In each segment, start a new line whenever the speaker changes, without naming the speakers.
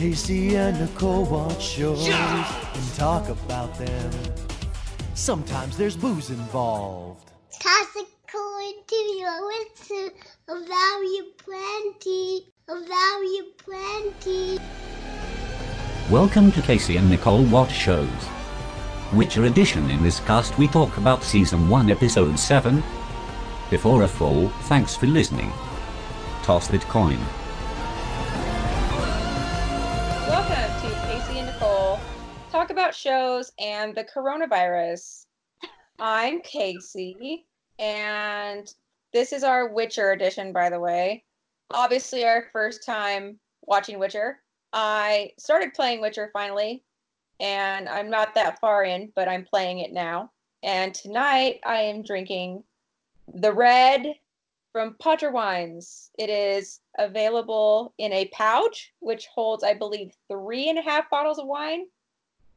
Casey and Nicole watch shows and talk about them. Sometimes there's booze involved.
Toss a coin to your wits, a value plenty value plenty.
Welcome to Casey and Nicole Watch Shows. Witcher edition in this cast we talk about season 1 episode 7. Before a fall, thanks for listening. Toss that coin.
Talk about shows and the coronavirus. I'm Casey and this is our Witcher edition by the way obviously our first time watching Witcher. I started playing Witcher finally, and I'm not that far in, but I'm playing it now. And tonight I am drinking the red from Potter Wines. It is available in a pouch, which holds, I believe, three and a half bottles of wine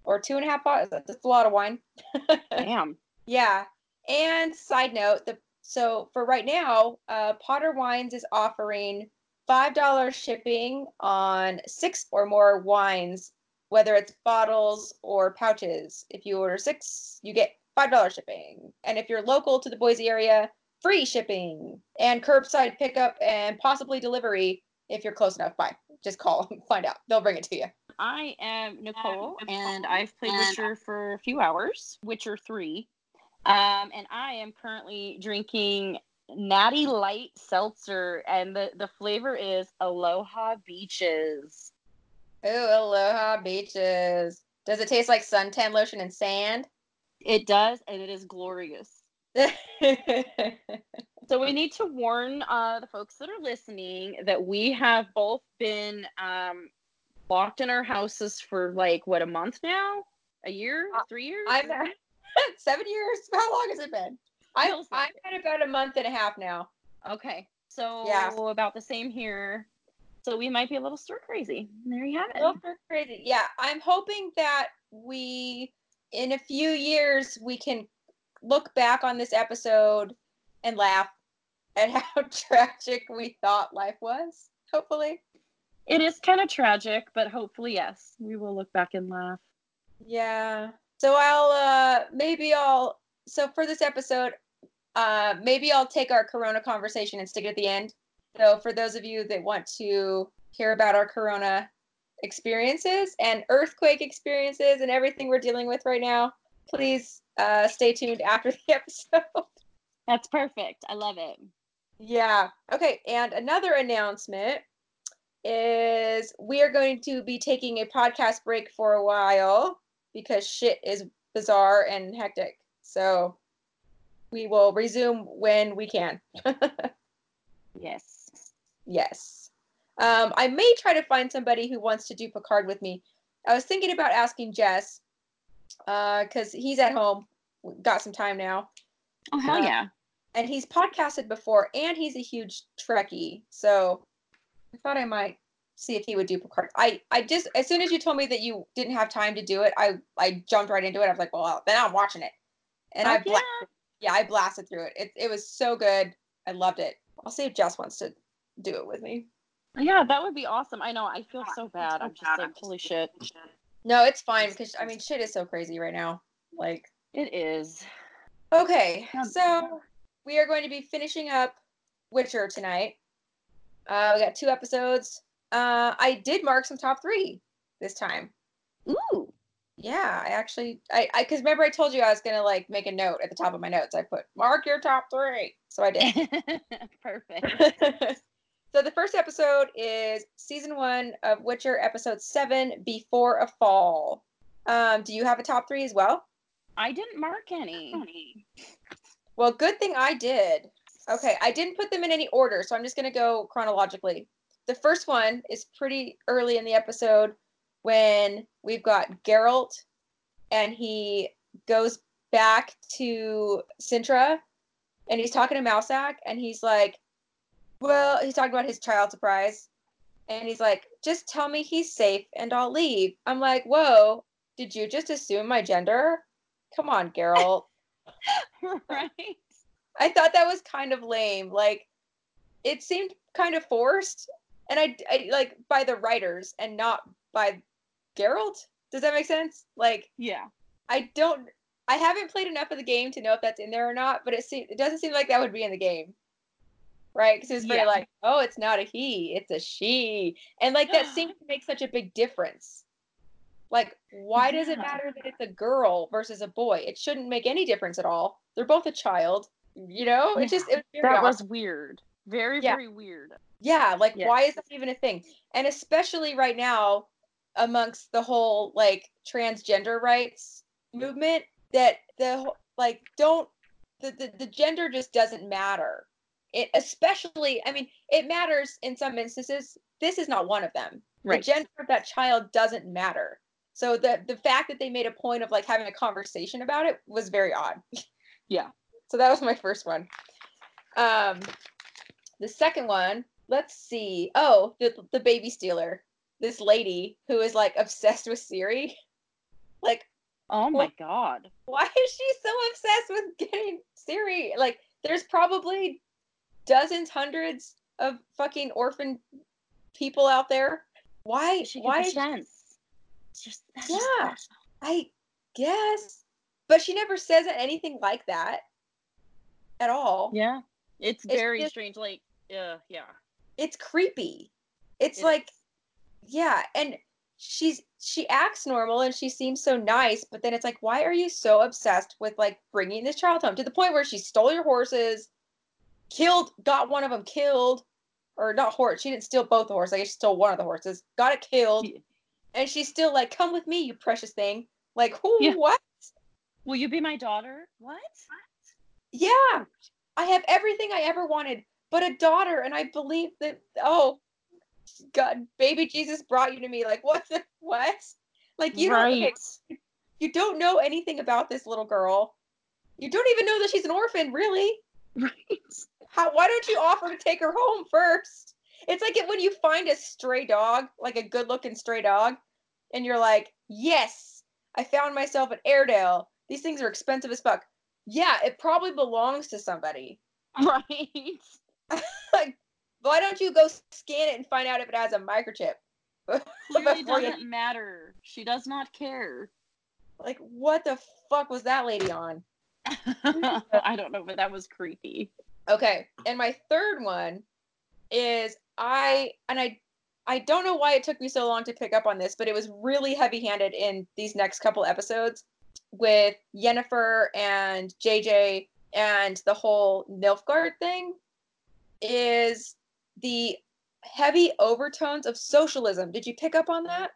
or two and a half bottles. That's a lot of wine.
Damn.
yeah. And side note, the so for right now, uh, Potter Wines is offering $5 shipping on six or more wines, whether it's bottles or pouches. If you order six, you get $5 shipping. And if you're local to the Boise area, free shipping and curbside pickup and possibly delivery if you're close enough by. Just call find out. They'll bring it to you.
I am Nicole, and I've played Witcher for a few hours, Witcher 3. Um, and I am currently drinking Natty Light Seltzer, and the, the flavor is Aloha Beaches.
Oh, Aloha Beaches. Does it taste like suntan lotion and sand?
It does, and it is glorious. so we need to warn uh, the folks that are listening that we have both been um, locked in our houses for like what a month now, a year, uh, three years.
I'm seven years. How long has it been? I, I'm at about a month and a half now.
Okay. So yeah. about the same here. So we might be a little stir crazy. There you have it. A
little stir crazy. Yeah. I'm hoping that we in a few years we can look back on this episode and laugh at how tragic we thought life was. Hopefully.
It is kind of tragic, but hopefully yes. We will look back and laugh.
Yeah. So I'll uh maybe I'll so for this episode, uh maybe I'll take our corona conversation and stick it at the end. So for those of you that want to hear about our corona experiences and earthquake experiences and everything we're dealing with right now, please uh stay tuned after the episode.
That's perfect. I love it.
Yeah. Okay, and another announcement is we are going to be taking a podcast break for a while because shit is bizarre and hectic. So we will resume when we can.
yes.
Yes. Um, I may try to find somebody who wants to do Picard with me. I was thinking about asking Jess because uh, he's at home, got some time now.
Oh hell uh, yeah!
And he's podcasted before, and he's a huge Trekkie. So I thought I might see if he would do Picard. I I just as soon as you told me that you didn't have time to do it, I I jumped right into it. I was like, well, then I'm watching it, and I blasted, yeah. yeah, I blasted through it. It it was so good. I loved it. I'll see if Jess wants to do it with me.
Yeah, that would be awesome. I know. I feel so bad. I'm just like, holy shit.
No, it's fine because I mean, shit is so crazy right now. Like
it is.
Okay, um, so we are going to be finishing up Witcher tonight. Uh, we got two episodes. Uh, I did mark some top three this time.
Ooh.
Yeah, I actually, I, I, cause remember I told you I was gonna like make a note at the top of my notes. I put mark your top three, so I did.
Perfect.
so the first episode is season one of Witcher, episode seven, Before a Fall. Um, do you have a top three as well?
I didn't mark any.
Well, good thing I did. Okay, I didn't put them in any order, so I'm just gonna go chronologically. the first one is pretty early in the episode when we've got Geralt and he goes back to Cintra and he's talking to Mousesack and he's like, well, he's talking about his child surprise. And he's like, just tell me he's safe and I'll leave. I'm like, whoa, did you just assume my gender? Come on, Geralt.
right.
I thought that was kind of lame. Like, it seemed kind of forced, and I, I like by the writers and not by Geralt. Does that make sense? Like,
Yeah.
I don't. I haven't played enough of the game to know if that's in there or not, but it seems it doesn't seem like that would be in the game, right? Because it's very
Yeah.
like, oh, it's not a he, it's a she, and like that seems to make such a big difference. Like, why does it matter that it's a girl versus a boy? It shouldn't make any difference at all. They're both a child, you know. It just it was
That
odd.
was weird. Very,
Yeah.
very weird.
Yeah, like
Yes.
why is that even a thing? And especially right now, amongst the whole like transgender rights movement, that the like don't the, the, the gender just doesn't matter. It especially, I mean, it matters in some instances. This is not one of them.
Right.
The gender of that child doesn't matter. So the the fact that they made a point of like having a conversation about it was very odd.
Yeah.
So that was my first one. Um, the second one, let's see. Oh, the the baby stealer. This lady who is like obsessed with Ciri. Like,
Oh my god.
why is she so obsessed with getting Ciri? Like, there's probably dozens, hundreds of fucking orphan people out there. Why?
She
why?
a chance. Just, that's just
Yeah. I guess, but she never says anything like that at all.
Yeah. It's
It's
very
just-
strange. Like, uh, yeah.
It's creepy. It's
It
like,
is.
yeah, and she's she acts normal and she seems so nice, but then it's like, why are you so obsessed with like bringing this child home to the point where she stole your horses, killed, got one of them killed, or not horse. She didn't steal both the horses. I guess she stole one of the horses, got it killed,
Yeah.
and she's still like, come with me, you precious thing. Like, who?
Yeah.
What?
Will you be my daughter? What?
Yeah, I have everything I ever wanted, but a daughter, and I believe that. Oh, God, baby Jesus brought you to me. Like, what? The, what? Like, you don't. okay, you don't know anything about this little girl. You don't even know that she's an orphan, really.
Right.
How? Why don't you offer to take her home first? It's like it, when you find a stray dog, like a good-looking stray dog, and you're like, "Yes, I found myself an Airedale. These things are expensive as fuck." Yeah, it probably belongs to somebody.
Right.
like, why don't you go scan it and find out if it has a microchip?
Clearly doesn't matter. She does not care.
Like, what the fuck was that lady on?
I don't know, but that was creepy.
Okay, and my third one is I and I I don't know why it took me so long to pick up on this, but it was really heavy-handed in these next couple episodes with Yennefer and JJ and the whole Nilfgaard thing is the heavy overtones of socialism. Did you pick up on that?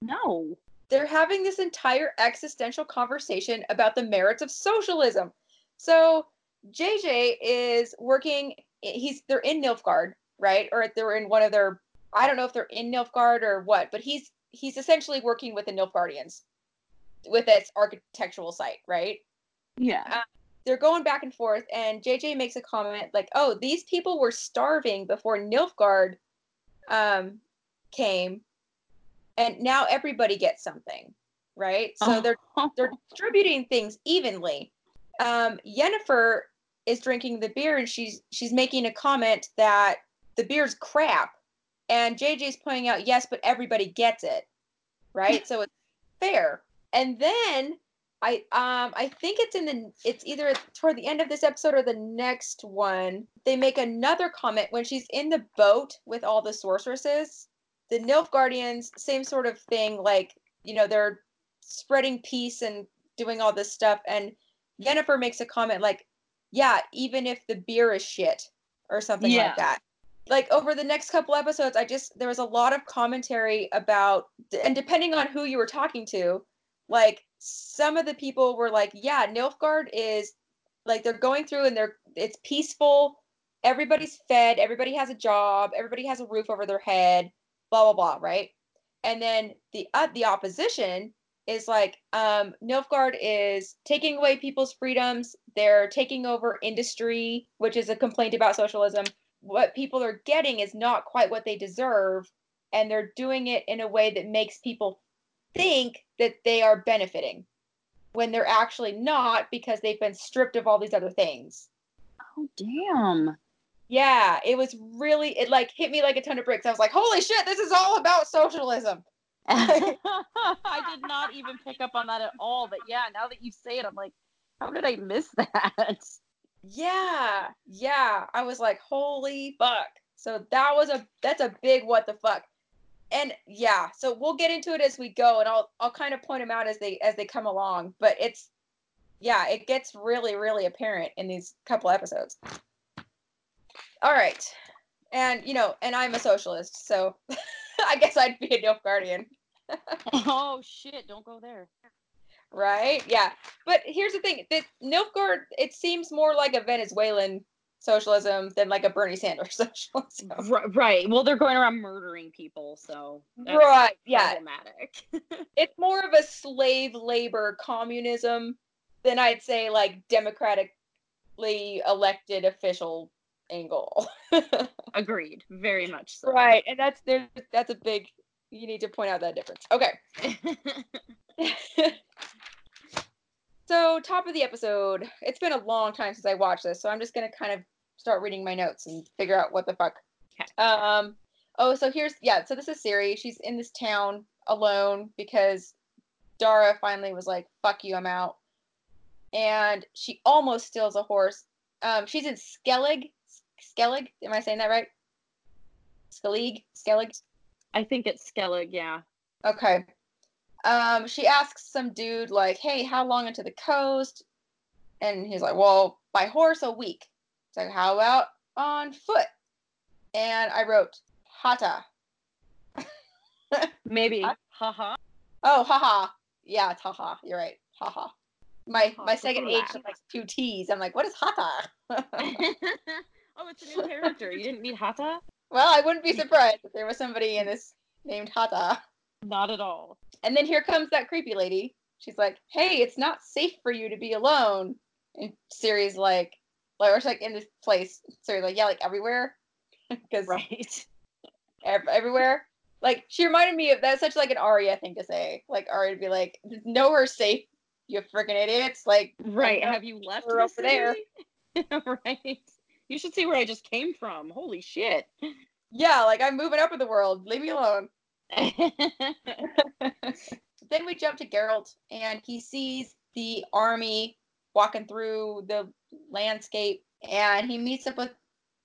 No.
they're having this entire existential conversation about the merits of socialism. So JJ is working. He's they're in Nilfgaard, right? Or they're in one of their. I don't know if they're in Nilfgaard or what, but he's he's essentially working with the Nilfgaardians, with its architectural site, right?
Yeah.
They're going back and forth, and JJ makes a comment like, "Oh, these people were starving before Nilfgaard um, came, and now everybody gets something, right? So they're they're distributing things evenly. Um, Yennefer is drinking the beer and she's she's making a comment that the beer's crap, and JJ's pointing out, yes, but everybody gets it, right? so it's fair. And then I um I think it's in the it's either toward the end of this episode or the next one. They make another comment when she's in the boat with all the sorceresses. The Nilfgaardians, same sort of thing, like you know they're spreading peace and doing all this stuff. And Jennifer makes a comment like, "Yeah, even if the beer is shit or something
Yeah.
like that." Like over the next couple episodes, I just there was a lot of commentary about, and depending on who you were talking to, like some of the people were like, "Yeah, Nilfgaard is like they're going through and they're it's peaceful." everybody's fed, everybody has a job, everybody has a roof over their head, blah blah blah, right? And then the uh, the opposition is like um Nilfgaard is taking away people's freedoms, they're taking over industry, which is a complaint about socialism. What people are getting is not quite what they deserve, and they're doing it in a way that makes people think that they are benefiting when they're actually not because they've been stripped of all these other things.
Oh damn.
Yeah, it was really it like hit me like a ton of bricks. I was like, "Holy shit, this is all about socialism."
I did not even pick up on that at all. But yeah, now that you say it, I'm like, how did I miss that?
Yeah, yeah. I was like, "Holy fuck." So that was a that's a big what the fuck. And yeah, so we'll get into it as we go and I'll I'll kind of point them out as they as they come along, but it's yeah, it gets really really apparent in these couple episodes. All right. And you know, and I'm a socialist, so I guess I'd be a Nilfgaardian.
oh shit! Don't go there.
Right? Yeah. But here's the thing: that Nilfgaard, it seems more like a Venezuelan socialism than like a Bernie Sanders socialism.
Right. right. Well, they're going around murdering people, so that's
Right. Yeah.
problematic.
It's more of a slave labor communism than I'd say like democratically elected official angle.
Agreed. Very much so.
right. And that's there's that's a big you need to point out that difference. Okay. So top of the episode. It's been a long time since i watched this so i'm just going to kind of start reading my notes and figure out what the fuck.
Okay.
um oh so here's yeah so this is ciri. She's in this town alone because dara finally was like fuck you i'm out. And she almost steals a horse. Um she's in skellig. Skellig? Am i saying that right? Skellig? Skellig?
I think it's Skellig. Yeah.
Okay. Um, she asks some dude like, "Hey, how long into the coast?" And he's like, "Well, by horse a week." So how about on foot? And I wrote hata.
Maybe. Haha.
Oh, haha. Yeah, it's haha. You're right. Haha. My
Ha,
my second H is like two T's. I'm like, what is hata?
oh, it's a new character. You didn't meet Hata?
well, I wouldn't be surprised if there was somebody in this named Hata.
Not at all.
And then here comes that creepy lady. She's like, "Hey, it's not safe for you to be alone." And Ciri's like, like, or she's like in this place. Ciri's like, "Yeah, like everywhere," because
Right.
ev- everywhere. Like she reminded me of that's such like an Arya thing to say. Like Arya to be like, "Know her safe, you freaking idiots!" Like,
Right. Have you left
over there.
right. You should see where I just came from. Holy shit.
yeah, like I'm moving up in the world. Leave me alone. then we jump to Geralt, and he sees the army walking through the landscape, and he meets up with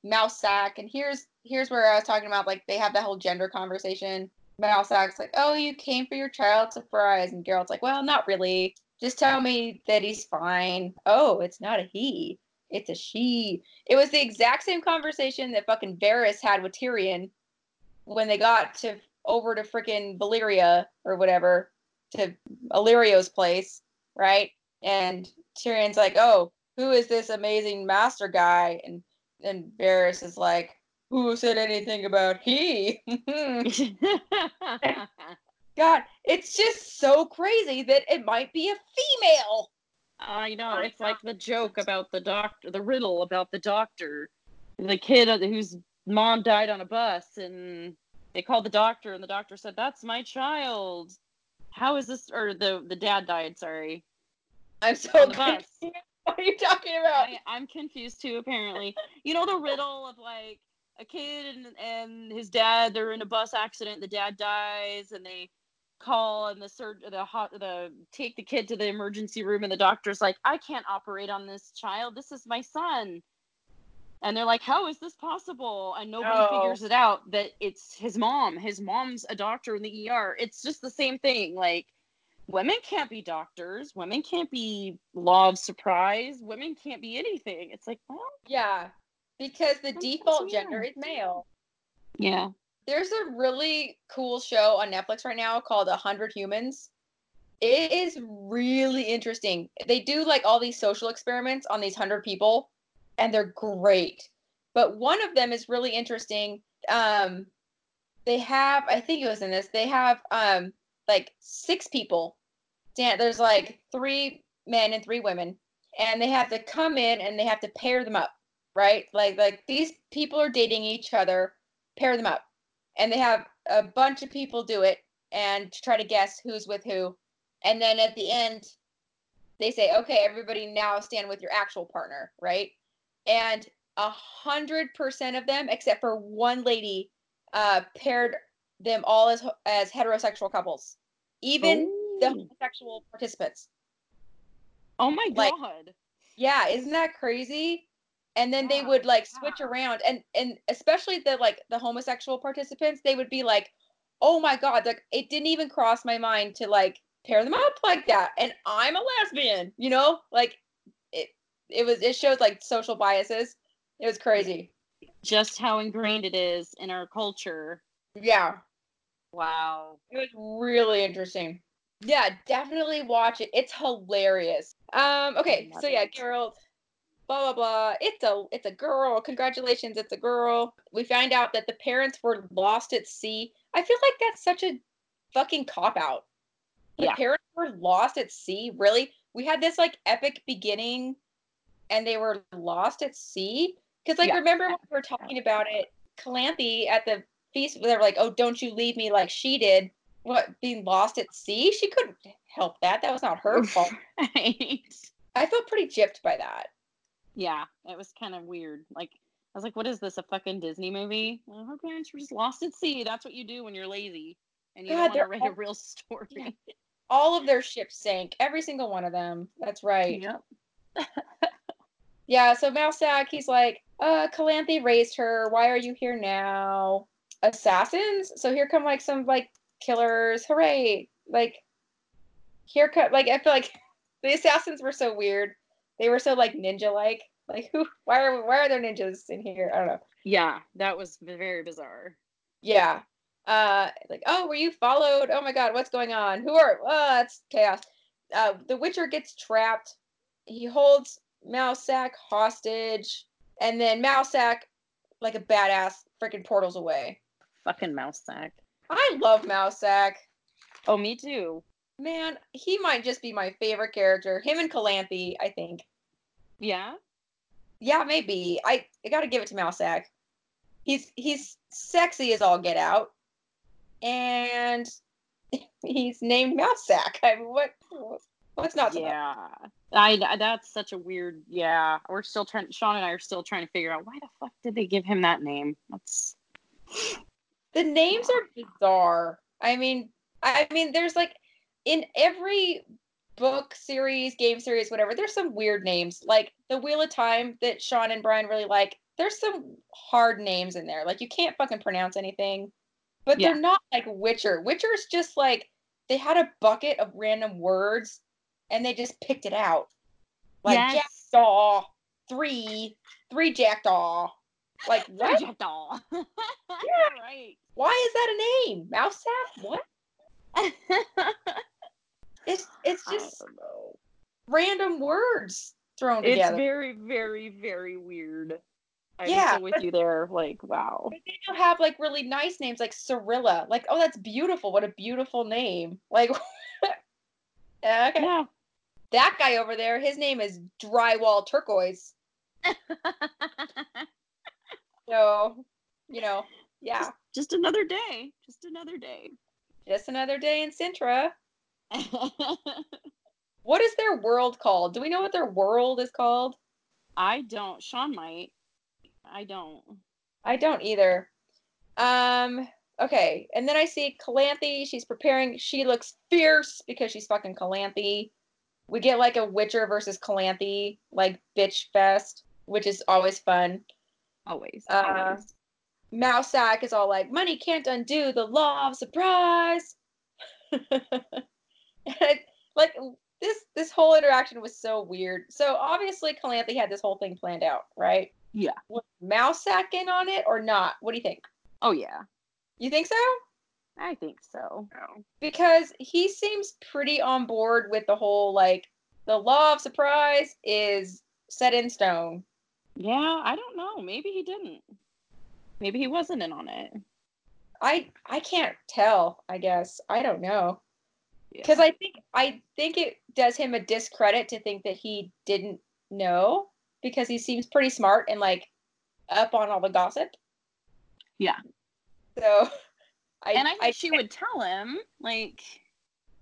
Mousesack. And here's here's where I was talking about like they have that whole gender conversation. Mousesack's like, "Oh, you came for your child's surprise," and Geralt's like, "Well, not really. Just tell me that he's fine." Oh, it's not a he. It's a she. It was the exact same conversation that fucking Varys had with Tyrion when they got to over to freaking Valyria or whatever to Illyrio's place, right? And Tyrion's like, "Oh, who is this amazing master guy?" And and Varys is like, "Who said anything about he?" God, it's just so crazy that it might be a female.
I know. Oh, it's like the joke about the doctor, the riddle about the doctor, the kid whose mom died on a bus, and they called the doctor, and the doctor said, "That's my child." How is this? Or the the dad died. Sorry.
I'm so confused. What are you talking about?
I, I'm confused too. Apparently, you know the riddle of like a kid and, and his dad. They're in a bus accident. The dad dies, and they call and the surg the hot the take the kid to the emergency room, and the doctor's like, "I can't operate on this child. This is my son." And they're like, "How is this possible?" And nobody
Oh.
figures it out that it's his mom. His mom's a doctor in the ER. It's just the same thing. Like women can't be doctors women can't be law of surprise women can't be anything it's like well
Yeah, because the default gender is male.
yeah
There's a really cool show on Netflix right now called A Hundred Humans. It is really interesting. They do like all these social experiments on these hundred people, and they're great. but one of them is really interesting. Um, they have, I think it was in this, they have um like six people. Dan, there's like three men and three women, and they have to come in and they have to pair them up, right? Like like these people are dating each other, pair them up, and they have a bunch of people do it and to try to guess who's with who, and then at the end, they say, okay, everybody now stand with your actual partner, right? And a hundred percent of them, except for one lady, uh, paired them all as as heterosexual couples, even the
Oh.
homosexual participants.
Oh my
Like-
god.
Yeah, isn't that crazy? And then they would like switch
yeah.
around, and and especially the like the homosexual participants, they would be like, "Oh my god!" Like it didn't even cross my mind to like pair them up like that. And I'm a lesbian, you know, like it. Was it shows like social biases. It was crazy.
Just how ingrained it is in our culture.
Yeah,
Wow.
it was really interesting. Yeah, definitely watch it. It's hilarious. Um, okay, so yeah,
it.
Geralt, blah blah blah. It's a it's a girl. Congratulations, it's a girl. We find out that the parents were lost at sea. I feel like that's such a fucking cop out. The
Yeah.
parents were lost at sea. Really? We had this like epic beginning, and they were lost at sea. Because like
Yeah.
remember when we were talking about it, Calanthe at the feast, they were like, "Oh, don't you leave me like she did." What being lost at sea? She couldn't help that. That was not her fault.
Right.
I felt pretty gypped by that.
Yeah, it was kind of weird. Like I was like, "What is this? A fucking Disney movie?" Well, her parents were just lost at sea. That's what you do when you're lazy and you
God,
don't want to write
all-
a real story.
Yeah. All of their ships sank. Every single one of them. That's right.
Yep.
Yeah, so Mousesack, he's like, uh, Calanthe raised her. Why are you here now? Assassins? So here come like some like killers. Hooray. Like here cut like I feel like the assassins were so weird. They were so like ninja like. Like who why are why are there ninjas in here? I don't know.
Yeah, that was very bizarre.
Yeah. Uh like, oh, were you followed? Oh my god, what's going on? Who are oh it's chaos. Uh the Witcher gets trapped. He holds Mousesack hostage, and then Mousesack, like a badass, freaking portals away.
Fucking mouse.
I love Mousesack.
Oh, me too.
Man, he might just be my favorite character. Him and Calanthe, I think.
Yeah.
Yeah, maybe. I, I gotta give it to Mousesack. He's he's sexy as all get out. And he's named Mousesack. I mean, what what's not to love?
yeah. I, I- that's such a weird. Yeah, we're still trying. Sean and I are still trying to figure out why the fuck did they give him that name? That's
The names are bizarre. I mean, I mean, there's like in every book series, game series, whatever. There's some weird names, like the Wheel of Time that Sean and Brian really like. There's some hard names in there, like you can't fucking pronounce anything. But
Yeah.
they're not like Witcher. Witcher's just like they had a bucket of random words, and they just picked it out, like
Yes.
jackdaw, three, three jackdaw. Like what?
Jackdaw.
Yeah.
right.
Why is that a name? Mouse sap? What? It's it's just random words thrown
It's
together.
It's very, very, very weird. I'm
Yeah,
with
but-
you there. Like, wow.
But they don't have like really nice names like Cirilla. Like, oh, that's beautiful. What a beautiful name. Like, okay.
Yeah.
That guy over there, his name is Drywall Turquoise. So, you know, yeah,
Just another day. Just another day.
just another day in Cintra. What is their world called? Do we know what their world is called?
I don't. Sean might. I don't.
I don't either. Um, okay, and then I see Calanthe. She's preparing. She looks fierce because she's fucking Calanthe. We get like a Witcher versus Calanthe, like bitch fest, which is always fun.
Always.
Uh,
always.
Mousesack is all like, money can't undo the law of surprise. And, like this, this whole interaction was so weird. So obviously, Calanthe had this whole thing planned out, right?
Yeah.
Was Mousesack in on it or not? What do you think?
Oh yeah.
You think so?
I think so. Oh.
Because he seems pretty on board with the whole like the law of surprise is set in stone.
Yeah, I don't know. Maybe he didn't. Maybe he wasn't in on it.
I I can't tell. I guess I don't know
Yeah.
because I think I think it does him a discredit to think that he didn't know because he seems pretty smart and like up on all the gossip.
Yeah.
So I
and I think she would tell him, like,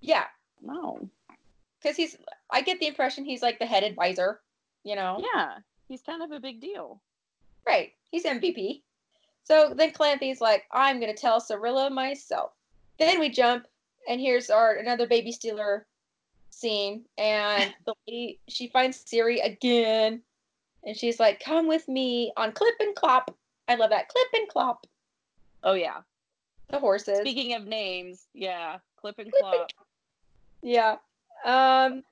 yeah
no.
because he's I get the impression he's like the head advisor. You know.
Yeah. He's kind of a big deal.
Right. He's MVP. So then Clancy's like, I'm gonna tell Cirilla myself. Then we jump, and here's our another baby stealer scene, and the lady she finds Ciri again, and she's like, "Come with me on Clip and Clop." I love that Clip and Clop.
Oh yeah.
The horses.
Speaking of names, yeah. Clip and clop.
Yeah. Um,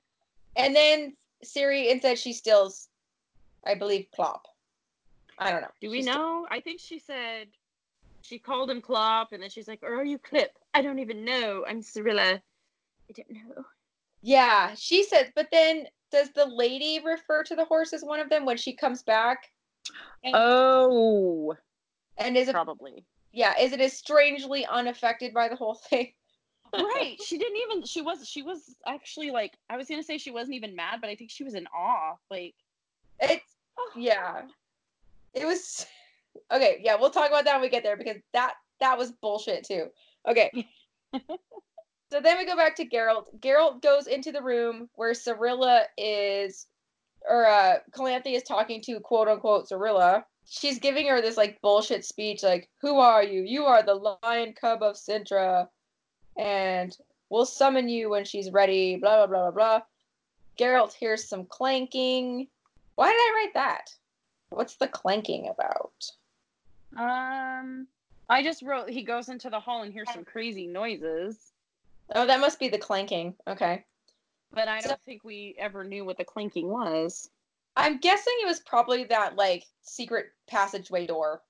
and then Ciri instead she steals, I believe, Clop. I don't know.
Do we
She
know? I think she said she called him Clop, and then she's like, "Or are you Clip? I don't even know. I'm Cirilla. I don't know."
Yeah, she says, but then does the lady refer to the horse as one of them when she comes back? And,
Oh,
and is it
probably.
Yeah, is it as strangely unaffected by the whole thing?
right. She didn't even. She was. She was actually like. I was gonna say she wasn't even mad, but I think she was in awe. Like,
It's yeah. It was okay, yeah, we'll talk about that when we get there because that that was bullshit too. Okay. so then we go back to Geralt. Geralt goes into the room where Cirilla is or uh Calanthe is talking to quote unquote Cirilla. She's giving her this like bullshit speech like, Who are you? You are the lion cub of Cintra and we'll summon you when she's ready, blah blah blah blah blah. Geralt hears some clanking. Why did I write that? What's the clanking about?
um, I just wrote. He goes into the hall and hears some crazy noises,
Oh, that must be the clanking. Okay.
but I
So-
don't think we ever knew what the clinking was.
I'm guessing it was probably that like secret passageway door.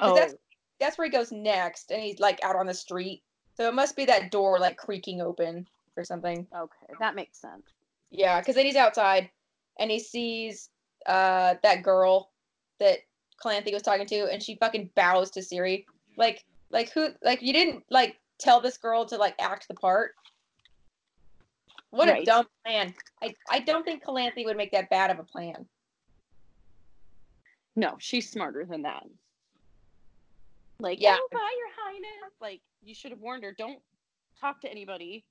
Oh,
that's that's where he goes next and he's like out on the street. So it must be that door like creaking open or something.
okay, that makes sense.
Yeah, because then he's outside and he sees uh that girl that Calanthe was talking to and she fucking bows to Ciri. Like like who like you didn't like tell this girl to like act the part. What a dumb plan. I, I don't think Calanthe would make that bad of a plan.
No, she's smarter than that. Like,
Yeah.
oh, bye, your highness. Like, you should have warned her. Don't talk to anybody.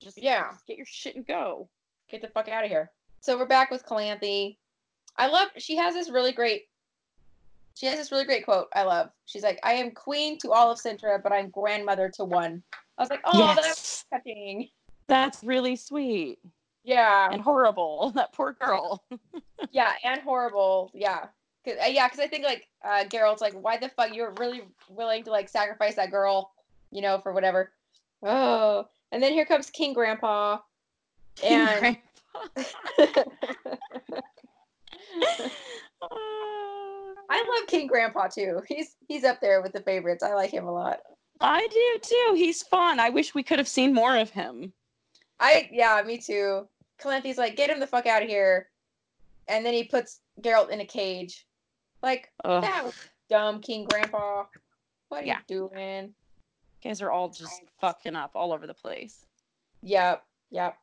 Just
Yeah.
just get your shit and go.
Get the fuck out of here. So we're back with Calanthe. I love she has this really great she has this really great quote I love. She's like, I am queen to all of Cintra, but I'm grandmother to one. I was like, oh, that's touching.
That's really sweet
Yeah.
and horrible. That poor girl.
Yeah, and horrible. Yeah. Cause, uh, yeah, because I think like uh, Geralt's like, why the fuck you're really willing to like sacrifice that girl, you know, for whatever. Oh, and then here comes King Grandpa, and I love King Grandpa too. He's he's up there with the favorites. I like him a lot.
I do too. He's fun. I wish we could have seen more of him.
I yeah, me too. Calanthe's like, get him the fuck out of here, and then he puts Geralt in a cage. Like
Ugh.
that was dumb, King Grandpa. What are
Yeah.
you doing?
You guys are all just fucking up all over the place.
Yep, yep.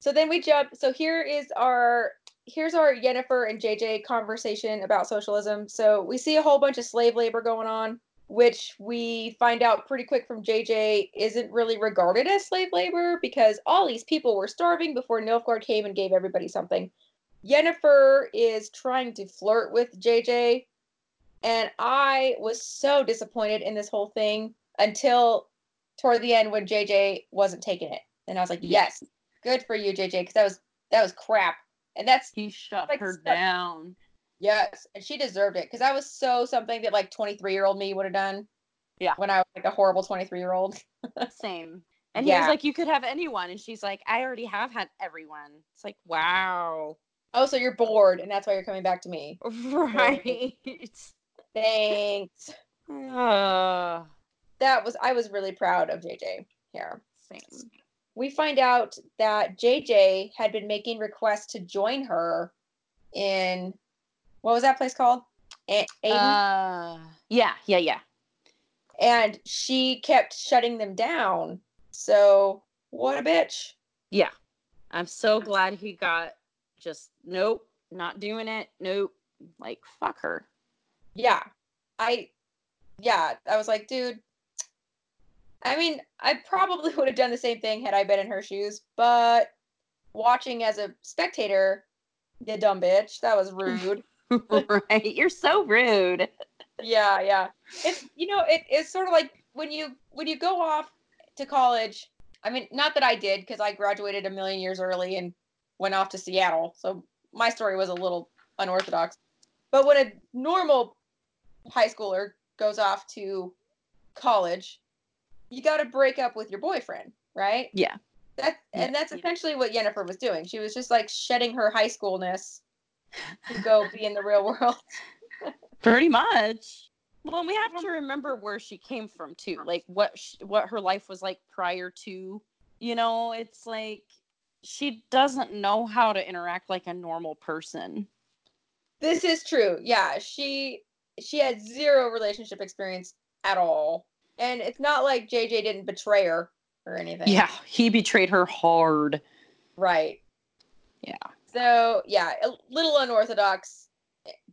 So then we jump. So here is our here's our Yennefer and JJ conversation about socialism. So we see a whole bunch of slave labor going on, which we find out pretty quick from JJ isn't really regarded as slave labor because all these people were starving before Nilfgaard came and gave everybody something. Yennefer is trying to flirt with JJ, and I was so disappointed in this whole thing until toward the end when JJ wasn't taking it. And I was like, yes, good for you, JJ, because that was that was crap. And that's
He shut
Like
her
stuff-
down.
Yes, and she deserved it because that was so something that like 23 year old me would have done.
Yeah.
When I was like a horrible 23 year old.
Same. And he
Yeah.
was like, You could have anyone. And she's like, I already have had everyone. It's like, wow.
Oh, so you're bored and that's why you're coming back to me.
Right.
Thanks.
uh,
That was I was really proud of JJ here.
same.
we find out that JJ had been making requests to join her in what was that place called? A-.
Uh, yeah, yeah, yeah.
and she kept shutting them down. So what a bitch.
Yeah. I'm so glad he got just nope, not doing it. Nope. Like fuck her.
Yeah. I yeah, I was like, dude. I mean, I probably would have done the same thing had I been in her shoes, but watching as a spectator, you dumb bitch, that was rude.
right. You're so rude.
yeah, yeah. It's you know, it, it's sort of like when you when you go off to college. I mean, not that I did because I graduated a million years early and went off to Seattle, so my story was a little unorthodox. But when a normal high schooler goes off to college, you got to break up with your boyfriend, right?
Yeah.
That and that's
yeah.
essentially what Jennifer was doing. She was just like shedding her high schoolness to go be in the real world.
Pretty much. Well, we have to remember where she came from too, like what sh- what her life was like prior to. You know, it's like she doesn't know how to interact like a normal person.
This is true. Yeah, she she had zero relationship experience at all. And it's not like JJ didn't betray her or anything.
Yeah, he betrayed her hard.
Right.
Yeah.
So, yeah, a little unorthodox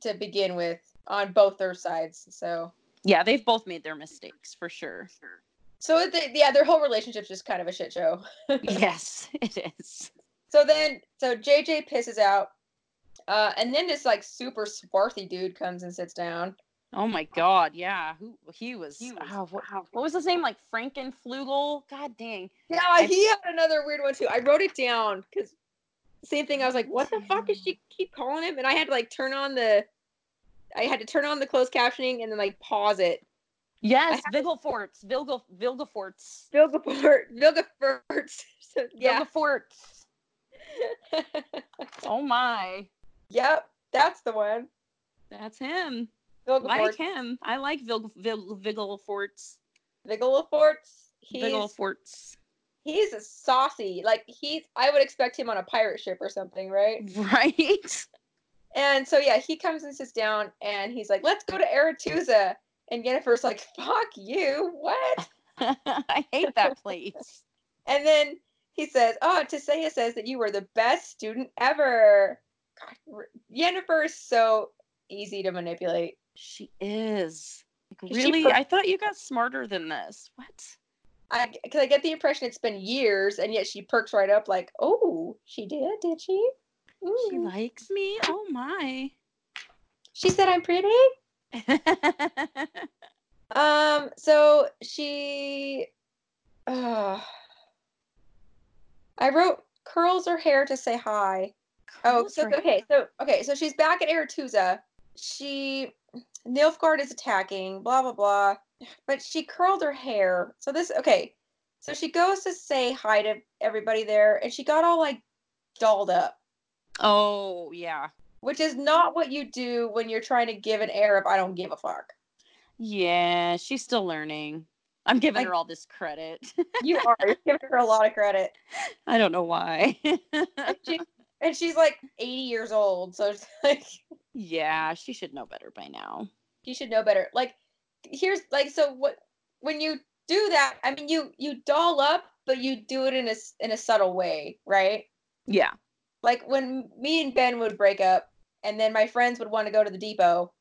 to begin with on both their sides. So,
Yeah, they've both made their mistakes for sure.
so yeah, their whole relationship's just kind of a shit show.
yes, it is.
So then, so JJ pisses out. Uh, and then this like super swarthy dude comes and sits down.
Oh my god, yeah. Who he was? oh, what, what was his name? Like Frankenflugel? God dang.
Yeah,
I-
he had another weird one too. I wrote it down because same thing. I was like, what the fuck is she keep calling him? And I had to like turn on the, I had to turn on the closed captioning and then like pause it.
Yes, Vigelforts. Vilga Vilgaforts.
Vilgafort, Vilgafort. So, yeah.
Vilgaforts. Oh my.
yep, that's the one.
That's him.
Vilgafort.
Like him. I like Vil Vil Vigelforts.
Vigelforts. He's. He's a saucy. Like he's. I would expect him on a pirate ship or something, right?
Right?
And so yeah, he comes and sits down and he's like, "Let's go to Aretuza." And Yennefer's like, "Fuck you! What?"
I hate that place.
And then he says, "Oh, Tissaia says that you were the best student ever." God, r- Yennefer is so easy to manipulate.
She is. Like,
She
really?
per-
I thought you got smarter than this. What?
I because I get the impression it's been years, and yet she perks right up, like, "Oh, she did, did she?"
She likes me? Oh my.
She said I'm pretty. Um, so she uh, I wrote curls her hair to say hi. Oh, so okay, so okay, so she's back at Aretuza. She Nilfgaard is attacking, blah blah blah. But she curled her hair. So this okay. So she goes to say hi to everybody there, and she got all like dolled up,
Oh, yeah.
which is not what you do when you're trying to give an air of I don't give a fuck.
Yeah, she's still learning. I'm giving
Like-
her all this credit.
You are You're giving her a lot of credit.
I don't know why.
and, she, and she's like 80 years old so it's like
yeah, she should know better by now.
She should know better like here's like so what when you do that i mean you you doll up but you do it in a in a subtle way right
Yeah.
like when me and ben would break up and then my friends would want to go to the depot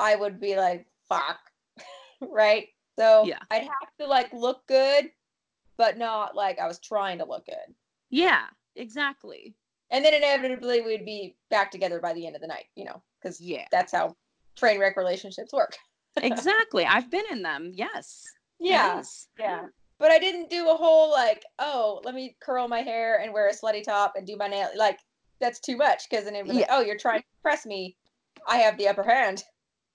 i would be like fuck right so
Yeah.
i'd have to like look good but not like i was trying to look good
Yeah, exactly.
and then inevitably we'd be back together by the end of the night you know because
Yeah.
that's how train wreck relationships work.
exactly. I've been in them. Yes.
Yeah,
Yes.
yeah. But I didn't do a whole like, oh, let me curl my hair and wear a slutty top and do my nail. Like that's too much because then it'd be like, oh, you're trying to press me. I have the upper hand.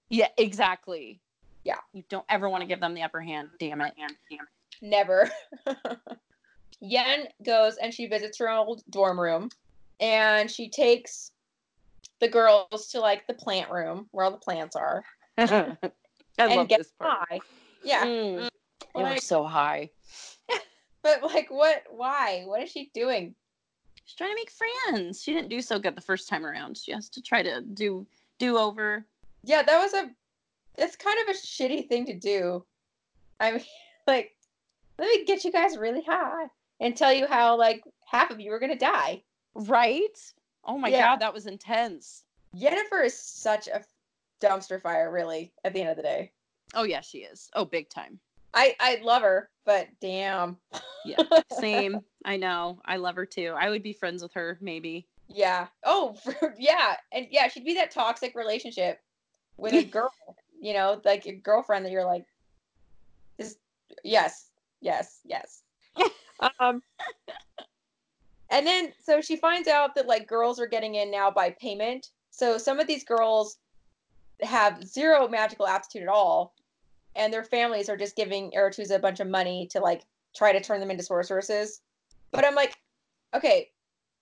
Yeah, exactly.
Yeah.
You don't ever want to give them the upper hand. Damn it. Damn it.
Never. Yen goes and she visits her old dorm room, and she takes the girls to like the plant room where all the plants are.
I
and
love
get
this part.
high. Yeah.
Mm. They were
Like-
so high.
But like, what? Why? What is she doing?
She's trying to make friends. She didn't do so good the first time around. She has to try to do Do over.
Yeah, that was a. It's kind of a shitty thing to do. I mean, like, let me get you guys really high and tell you how like half of you are gonna die.
Right? Oh my
Yeah.
god, that was intense.
Jennifer is such a dumpster fire, really. At the end of the day,
Oh yeah, she is. Oh, big time.
I I love her, but damn.
Yeah. Same. I know. I love her too. I would be friends with her, maybe.
Yeah. Oh, yeah. And yeah, she'd be that toxic relationship with a girl, you know, like a girlfriend that you're like, this, yes, yes, yes. um, and then, so she finds out that like girls are getting in now by payment. So some of these girls have zero magical aptitude at all, and their families are just giving Aretuza a bunch of money to like try to turn them into sorceresses. But I'm like, okay,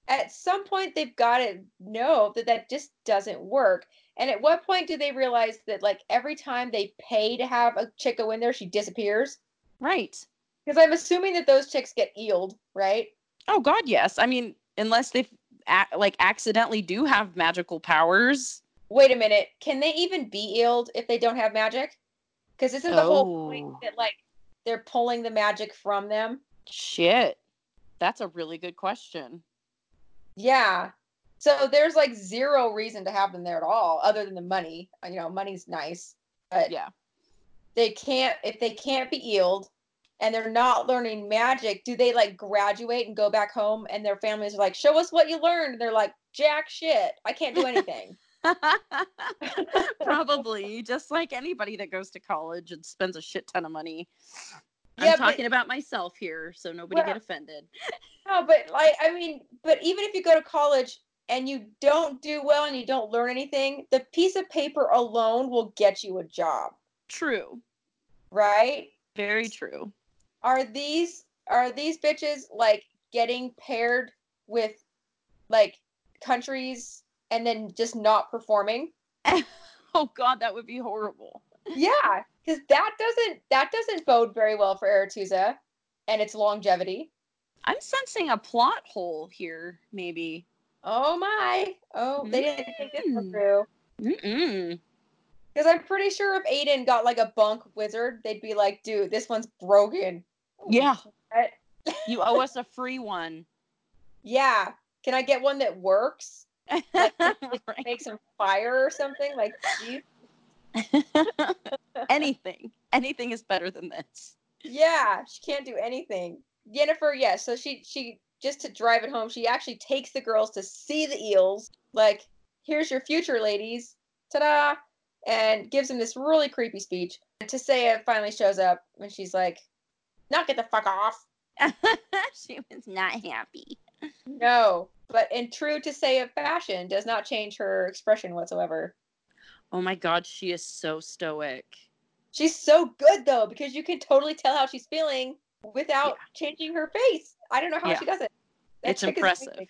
at some point they've got to know that that just doesn't work. And at what point do they realize that like every time they pay to have a chick go in there, she disappears?
Right.
Because I'm assuming that those chicks get eeled, right?
Oh god, yes. I mean, unless they like accidentally do have magical powers.
Wait a minute, can they even be eeled if they don't have magic? Because this isn't the whole point
Oh.
that like they're pulling the magic from them?
Shit. That's a really good question.
Yeah. So there's like zero reason to have them there at all, other than the money. Uh, You know, money's nice, but
Yeah.
they can't if they can't be eeled and they're not learning magic do they like graduate and go back home and their families are like show us what you learned and they're like jack shit i can't do anything
Probably just like anybody that goes to college and spends a shit ton of money.
Yeah,
I'm
but-
talking about myself here, so nobody
Well-
get offended.
no but like i mean but even if you go to college and you don't do well and you don't learn anything the piece of paper alone will get you a job
True.
right
Very true.
are these are these bitches like getting paired with like countries and then just not performing
Oh god, that would be horrible.
Yeah, because that doesn't that doesn't bode very well for Aretuza and its longevity.
I'm sensing a plot hole here, maybe.
Oh my! Oh, they didn't think this one
Mm.
through.
Mm-mm.
Because I'm pretty sure if Aiden got like a bunk wizard, they'd be like, "Dude, this one's broken."
Yeah. You owe us a free one.
Yeah. Can I get one that works?
right.
Make some fire or something? Like.
Anything. Anything is better than this.
yeah, she can't do anything. Jennifer, yes. so she she just to drive it home, she actually takes the girls to see the eels. Like, here's your future, ladies. Ta-da! And gives them this really creepy speech. And Tissaia finally shows up and she's like, "Knock it the fuck off."
she was not happy.
No, but in true Tissaia fashion, does not change her expression whatsoever.
Oh my god, she is so stoic.
She's so good though because you can totally tell how she's feeling without changing her face. I don't know how
Yeah.
she does it. That
it's impressive.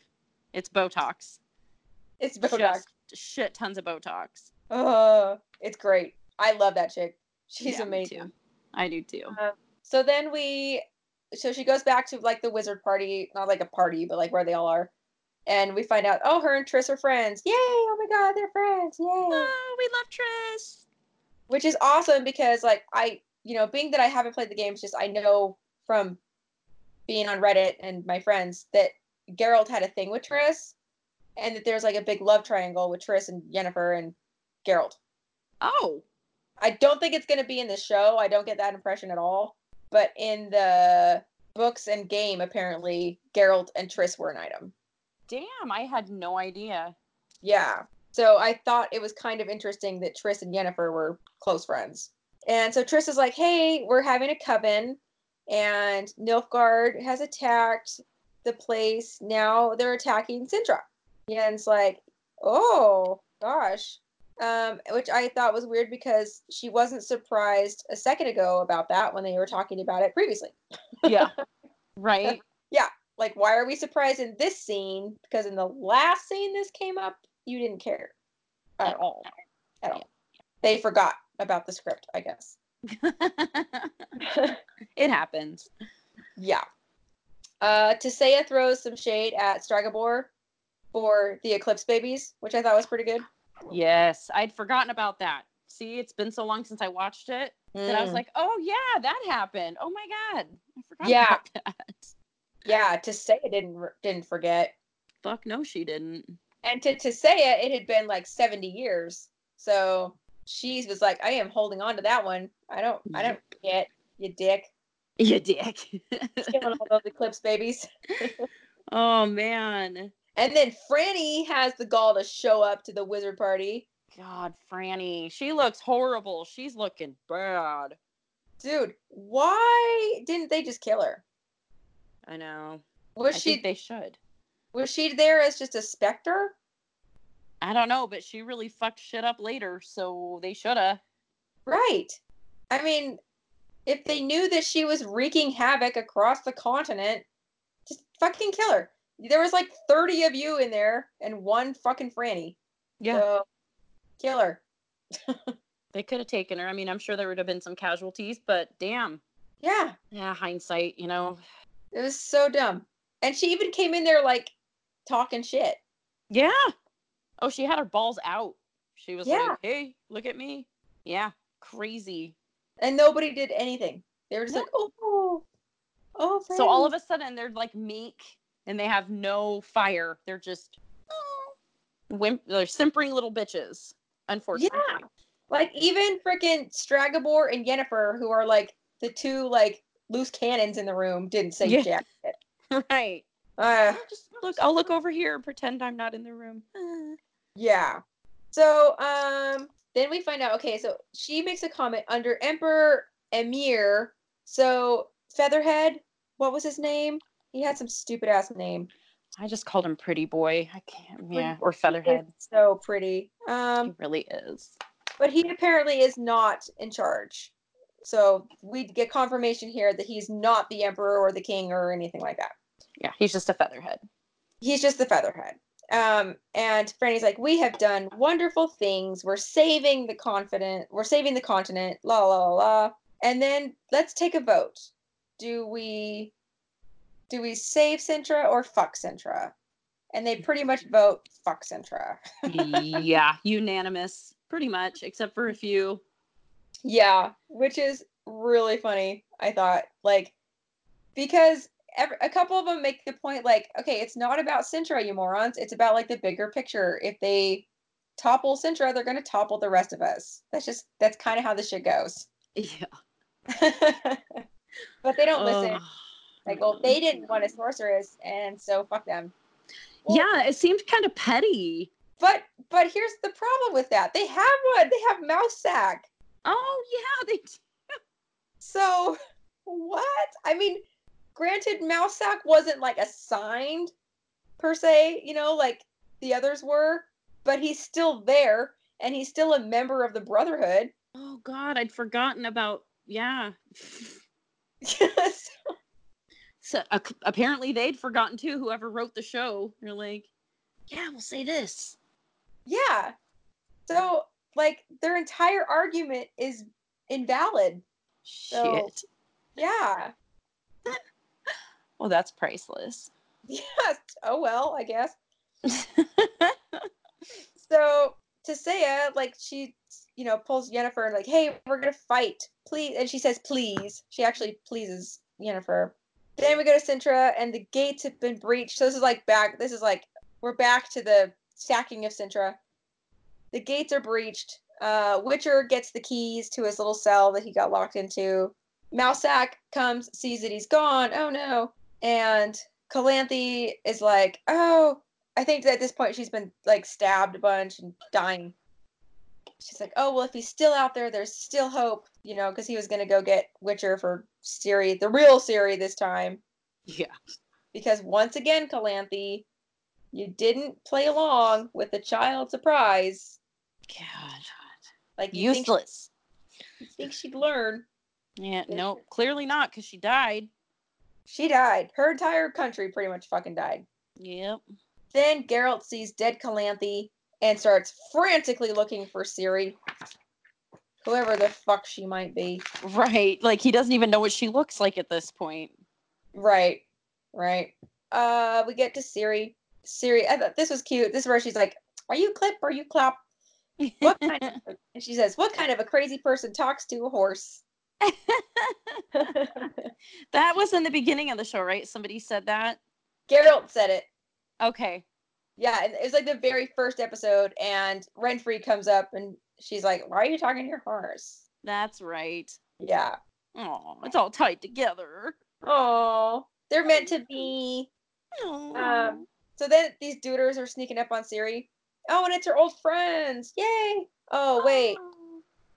It's Botox.
It's Botox.
Just shit tons of Botox.
Oh, it's great. I love that chick. She's
Yeah,
amazing.
I do too.
Uh, so then we, so she goes back to like the wizard party, not like a party, but like where they all are. And we find out, oh, her and Triss are friends. Yay! Oh my god, they're friends. Yay!
Oh, we love Triss.
Which is awesome because like I, you know, being that I haven't played the games, just I know from being on Reddit and my friends that Geralt had a thing with Triss, and that there's like a big love triangle with Triss and Yennefer and Geralt.
Oh,
I don't think it's going to be in the show. I don't get that impression at all. But in the books and game, apparently, Geralt and Triss were an item.
damn! I had no idea.
Yeah. So I thought it was kind of interesting that Triss and Yennefer were close friends. And so Triss is like, hey, we're having a coven, and Nilfgaard has attacked the place. Now they're attacking Cintra. Yen's like, oh, gosh. Um, which I thought was weird because she wasn't surprised a second ago about that when they were talking about it previously.
Yeah. right. Yeah.
Like, why are we surprised in this scene? Because in the last scene this came up, you didn't care at all. At all. They forgot about the script, I guess.
it happens.
Yeah. Uh, Tissaia throws some shade at Stregobor for the Eclipse babies, which I thought was pretty good.
Yes, I'd forgotten about that. See, it's been so long since I watched it that I was
Mm.
like, oh yeah, that happened. Oh my god, I forgot
Yeah.
about that.
yeah, to say it didn't didn't forget.
Fuck no, she didn't.
And to to say it, it had been like 70 years. So she was like, I am holding on to that one. I don't I don't get you dick.
You dick.
Killing all those eclipse babies.
oh man,
And then Franny has the gall to show up to the wizard party.
God, Franny, she looks horrible. She's looking bad.
Dude, why didn't they just kill her?
I know.
Was
I
she
think they should.
was she there as just a specter?
I don't know, but she really fucked shit up later, so they shoulda.
Right. I mean, if they knew that she was wreaking havoc across the continent, just fucking kill her. There was like 30 of you in there and one fucking Franny. Yeah. So, kill her.
They could have taken her. I mean, I'm sure there would have been some casualties, but damn.
Yeah.
Yeah, hindsight, you know.
It was so dumb. And she even came in there like talking shit.
Yeah. Oh, she had her balls out. She was
Yeah.
like, "Hey, look at me." Yeah, crazy.
And nobody did anything. They were just
No.
like, oh, oh, oh
So all of a sudden, they're like meek, and they have no fire. They're just oh, wimp. They're simpering little bitches. Unfortunately.
Yeah. Like even freaking Stregobor and Yennefer, who are like the two like loose cannons in the room, didn't say
Yeah.
jack shit.
right.
Uh,
I'll just look. I'll look over here and pretend I'm not in the room.
Yeah. So um, then we find out. Okay, so she makes a comment under Emperor Emhyr. So Featherhead, what was his name? He had some stupid ass name.
I just called him Pretty Boy. I can't. Yeah,
Pretty
or Featherhead.
So pretty.
He
Um,
really is.
but he apparently is not in charge. So we get confirmation here that he's not the emperor or the king or anything like that.
Yeah, he's just a featherhead.
He's just the featherhead. Um, and Franny's like, we have done wonderful things. We're saving the confident. We're saving the continent. La la la la. And then let's take a vote. Do we, do we save Cintra or fuck Cintra? And they pretty much vote fuck Cintra.
yeah, unanimous, pretty much, except for a few.
Yeah, which is really funny. I thought like because every, a couple of them make the point like, okay, it's not about Cintra, you morons. It's about like the bigger picture. If they topple Cintra, they're going to topple the rest of us. That's just that's kind of how this shit goes.
Yeah.
but they don't listen. Like, well, they didn't want a sorceress, and so fuck them. Well-
yeah, it seemed kind of petty.
But but here's the problem with that. They have one. They have Mousesack.
Oh yeah, they. Do.
So what? I mean, granted, Mousesack wasn't like assigned per se, you know, like the others were, but he's still there and he's still a member of the Brotherhood.
Oh God, I'd forgotten about. Yeah.
Yes.
So uh, apparently they'd forgotten too. Whoever wrote the show, you're like, yeah, we'll say this.
yeah. So like their entire argument is invalid. So-
Shit.
Yeah.
Well, that's priceless.
Yes. Oh well, I guess. So Tissaia, like she, you know, pulls Yennefer and like, hey, we're gonna fight, please. And she says, please. She actually pleases Yennefer. Then we go to Cintra, and the gates have been breached. So this is like back. This is like we're back to the sacking of Cintra. The gates are breached. Uh, Witcher gets the keys to his little cell that he got locked into. Mousesack comes, sees that he's gone. Oh no! And Calanthe is like, oh, I think that at this point she's been like stabbed a bunch and dying. She's like, oh well, if he's still out there, there's still hope, you know, because he was gonna go get Witcher for Ciri, the real Ciri this time.
Yeah.
Because once again, Calanthe, you didn't play along with the child surprise.
God.
Like you think,
Useless.
you think she'd learn.
Yeah. No, clearly not, because she died.
She died. Her entire country pretty much fucking died.
Yep.
Then Geralt sees dead Calanthe and starts frantically looking for Ciri. Whoever the fuck she might be.
Right. Like he doesn't even know what she looks like at this point.
Right. Right. Uh we get to Ciri. Ciri, I thought this was cute. This is where she's like, Are you clip? Are you clap? What kind of, and she says, "What kind of a crazy person talks to a horse?"
that was in the beginning of the show, right? Somebody said that.
Geralt said it.
Okay.
Yeah, and it was like the very first episode, and Renfri comes up and she's like, "Why are you talking to your horse?"
That's right.
Yeah.
Oh, it's all tied together.
Oh, they're meant to be. Um. So then these duders are sneaking up on Ciri. Oh, and it's her old friends. Yay! Oh wait,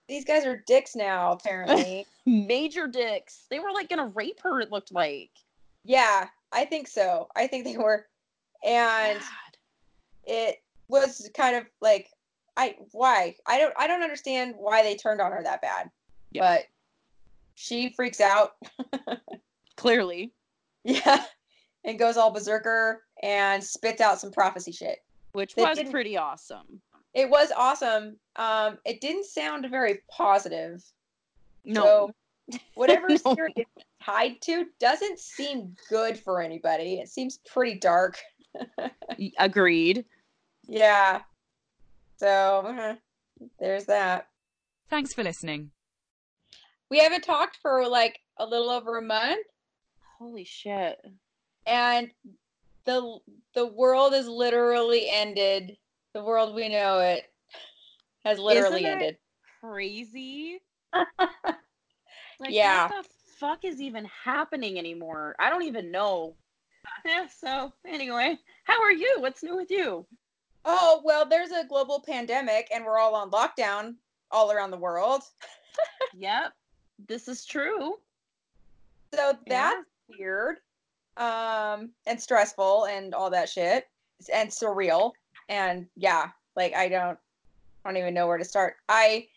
these guys are dicks now. Apparently.
Major dicks. They were like gonna rape her, it looked like.
yeah, I think so. I think they were, and. It was kind of like I why I don't I don't understand why they turned on her that bad,
Yeah.
but she freaks out.
Clearly.
yeah, and goes all berserker and spits out some prophecy shit.
Which was pretty awesome.
It was awesome. Um, it didn't sound very positive.
No.
So whatever
No.
Ciri is tied to doesn't seem good for anybody. It seems pretty dark.
Agreed.
Yeah. So uh, there's that.
Thanks for listening.
We haven't talked for like a little over a month,
Holy shit.
and the the world is literally ended. The world we know it has literally
Isn't it
ended.
Crazy. Like,
Yeah.
What the fuck is even happening anymore? I don't even know. Yeah, so anyway, how are you? What's new with you?
Oh well, there's a global pandemic, and we're all on lockdown all around the world.
yep. This is true.
So
Yeah.
that's weird, um, and stressful, and all that shit, and surreal, and yeah, like I don't, I don't even know where to start. I,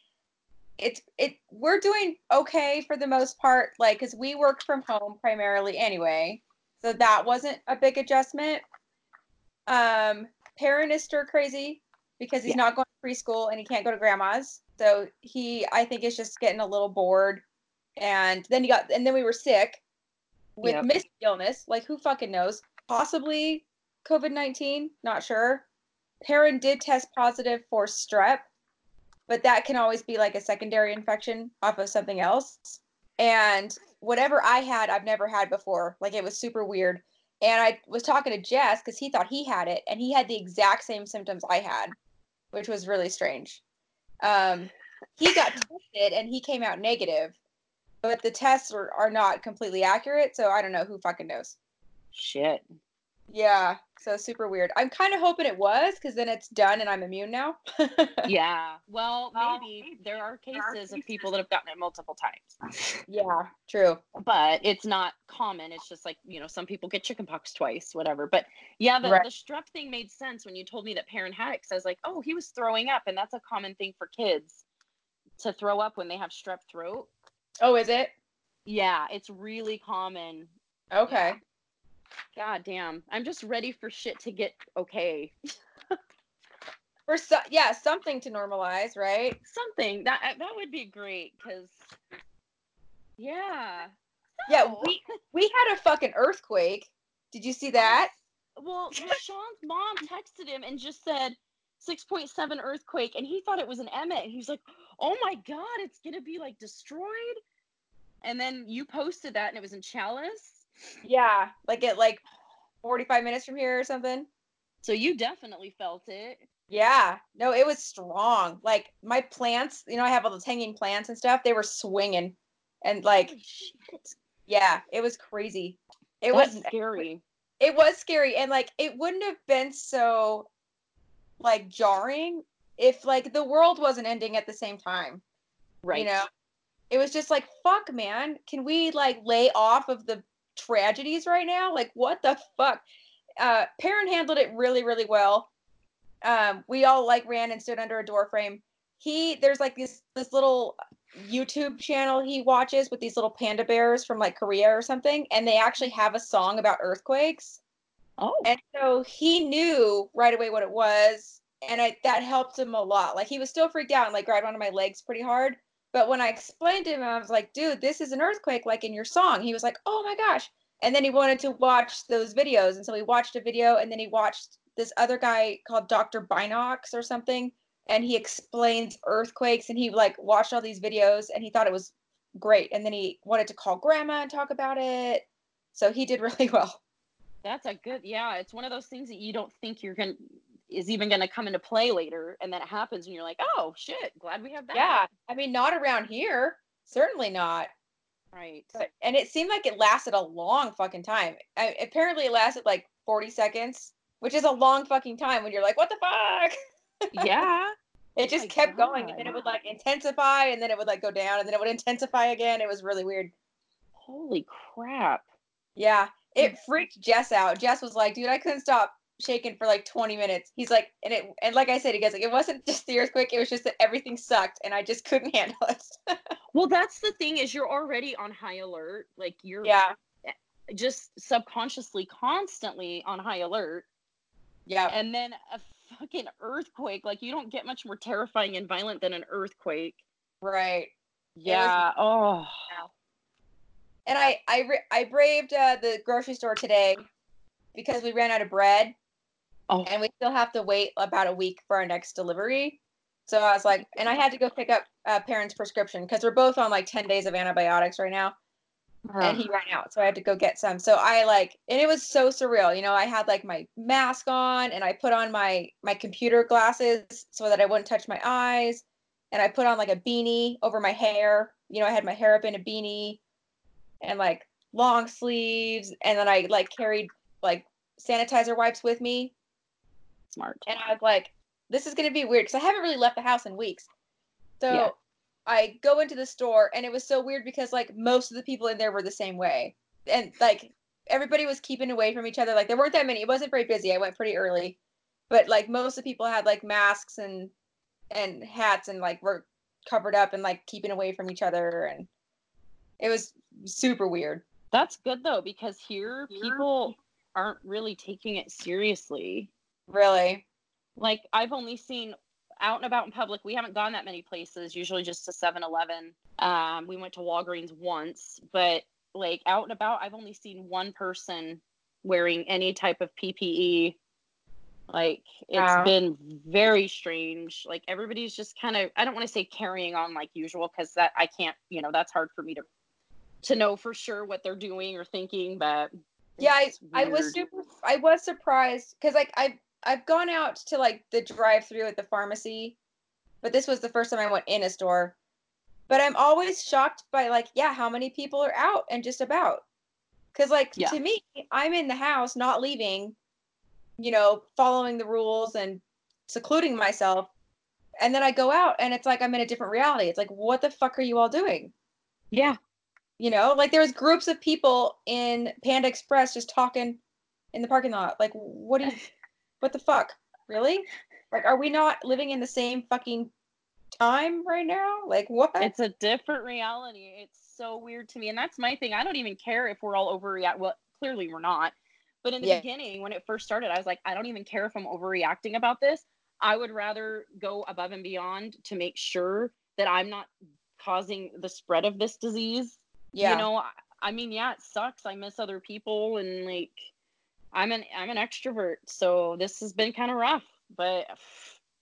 it's it. We're doing okay for the most part, like because we work from home primarily anyway, so that wasn't a big adjustment. Um, Perrin is stir crazy because he's
Yeah.
not going to preschool and he can't go to grandma's, so he I think is just getting a little bored. And then you got and then we were sick with
Yep.
missed illness. Like who fucking knows? Possibly covid-19 not sure. Perrin did test positive for strep but that can always be like a secondary infection off of something else. And whatever i had i've never had before. Like it was super weird and i was talking to jess because he thought he had it and he had the exact same symptoms i had which was really strange um, he got tested and he came out negative but the tests are, are not completely accurate so i don't know who fucking knows
Shit.
Yeah so super weird i'm kind of hoping it was because then it's done and i'm immune now
Yeah. Well, maybe there are cases of people that have gotten it multiple times.
yeah true
But it's not common. It's just like, you know, some people get chickenpox twice, whatever. But yeah, the,
Right.
the strep thing made sense when you told me that Perrin had it. Cause I was like, oh, he was throwing up. And that's a common thing for kids to throw up when they have strep throat.
oh is it
Yeah, it's really common.
okay
God damn. I'm just ready for shit to get okay.
for so, yeah something to normalize right
Something that uh, that would be great because yeah.
yeah
No.
we we had a fucking earthquake did you see that
Well, Sean's mom texted him and just said 6.7 earthquake, and he thought it was an Emmett. He was like, "Oh my god, it's gonna be like destroyed." And then you posted that, and it was in Challis.
Yeah like at like 45 minutes from here or something
So you definitely felt it.
Yeah, no, it was strong. Like my plants, you know, I have all those hanging plants and stuff. They were swinging, and like, yeah, it was crazy. It
that's
was
scary.
it was scary, and like, it wouldn't have been so like jarring if like the world wasn't ending at the same time.
Right.
You know, it was just like, fuck, man, can we like lay off of the tragedies right now? Like, what the fuck? Uh, Perrin handled it really, really well. Um, we all like ran and stood under a door frame. He there's like this this little YouTube channel he watches with these little panda bears from like Korea or something, and they actually have a song about earthquakes.
Oh.
And so he knew right away what it was, and I, that helped him a lot. Like he was still freaked out and like grabbed onto my legs pretty hard. But when I explained to him, I was like, "Dude, this is an earthquake, like in your song." He was like, "Oh my gosh!" And then he wanted to watch those videos, and so he watched a video, and then he watched this other guy called Dr. Binocs or something, and he explains earthquakes and he like watched all these videos and he thought it was great and then he wanted to call grandma and talk about it. So he did really well.
That's a good, yeah. It's one of those things that you don't think you're gonna is even gonna come into play later, and then it happens, and you're like, oh shit, glad we have that.
Yeah, I mean, not around here. Certainly not.
right.
But, and it seemed like it lasted a long fucking time. I, apparently, it lasted like 40 seconds, which is a long fucking time when you're like, what the fuck?
yeah.
It just
my
kept going, and then it would like intensify, and then it would like go down, and then it would intensify again. It was really weird.
Holy crap.
Yeah, it freaked Jess out. Jess was like, "Dude, I couldn't stop shaking for like 20 minutes." He's like, and it and like I said, he goes like, "It wasn't just the earthquake; it was just that everything sucked, and I just couldn't handle it."
Well, that's the thing is you're already on high alert. Like you're
yeah,
just subconsciously constantly on high alert.
yeah,
And then a fucking earthquake. Like you don't get much more terrifying and violent than an earthquake.
right.
Yeah. oh.
And I I I braved uh, the grocery store today because we ran out of bread,
Oh.
and we still have to wait about a week for our next delivery. So I was like, and I had to go pick up uh, parents' prescription because we're both on like 10 days of antibiotics right now. and he ran out so i had to go get some so i like and it was so surreal you know i had like my mask on and i put on my my computer glasses so that i wouldn't touch my eyes and i put on like a beanie over my hair you know i had my hair up in a beanie and like long sleeves and then i like carried like sanitizer wipes with me
Smart.
and I was like, this is going to be weird because I haven't really left the house in weeks. So
Yeah.
I go into the store and it was so weird because like most of the people in there were the same way. And like everybody was keeping away from each other. Like there weren't that many. It wasn't very busy. I went pretty early. But like most of the people had like masks and and hats and like were covered up and like keeping away from each other and it was super weird.
That's good though, because here people aren't really taking it seriously.
Really.
Like I've only seen out and about in public. We haven't gone that many places, usually just to 7-Eleven. Um, we went to Walgreens once, but like out and about, I've only seen one person wearing any type of PPE. Like it's
Yeah.
been very strange. Like everybody's just kind of I don't want to say carrying on like usual because that I can't, you know, that's hard for me to to know for sure what they're doing or thinking, but
yeah I, I was super i was surprised because like i've i've gone out to like the drive through at the pharmacy but this was the first time i went in a store but i'm always shocked by like yeah how many people are out and just about because like
Yeah.
to me i'm in the house not leaving you know following the rules and secluding myself and then i go out and it's like i'm in a different reality it's like what the fuck are you all doing
Yeah.
you know, like there was groups of people in Panda Express just talking in the parking lot. Like, what do you, what the fuck? Really? Like, are we not living in the same fucking time right now? Like, what?
It's a different reality. It's so weird to me. And that's my thing. I don't even care if we're all overreact. Well, clearly we're not. But in the
Yeah.
beginning, when it first started, I was like, I don't even care if I'm overreacting about this. I would rather go above and beyond to make sure that I'm not causing the spread of this disease.
yeah.
You know, I, I mean, yeah, it sucks. I miss other people and like I'm an I'm an extrovert, so this has been kind of rough, but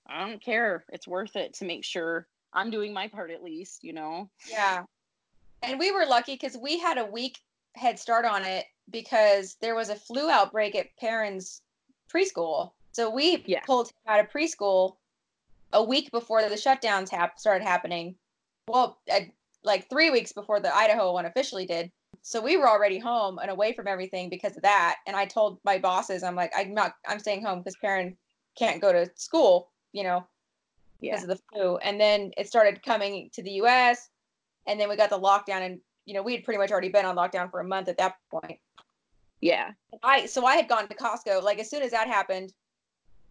I don't care. It's worth it to make sure I'm doing my part at least, you know.
Yeah. And we were lucky because we had a week head start on it because there was a flu outbreak at Perrin's preschool. So we
Yeah.
pulled him out of preschool a week before the shutdowns hap- started happening. Well, uh, like three weeks before the Idaho one officially did. So we were already home and away from everything because of that. And I told my bosses, I'm like, I'm not, I'm staying home because Perrin can't go to school, you know, because
Yeah.
of the flu. And then it started coming to the US. And then we got the lockdown and you know, we had pretty much already been on lockdown for a month at that point.
Yeah.
I so I had gone to Costco like as soon as that happened.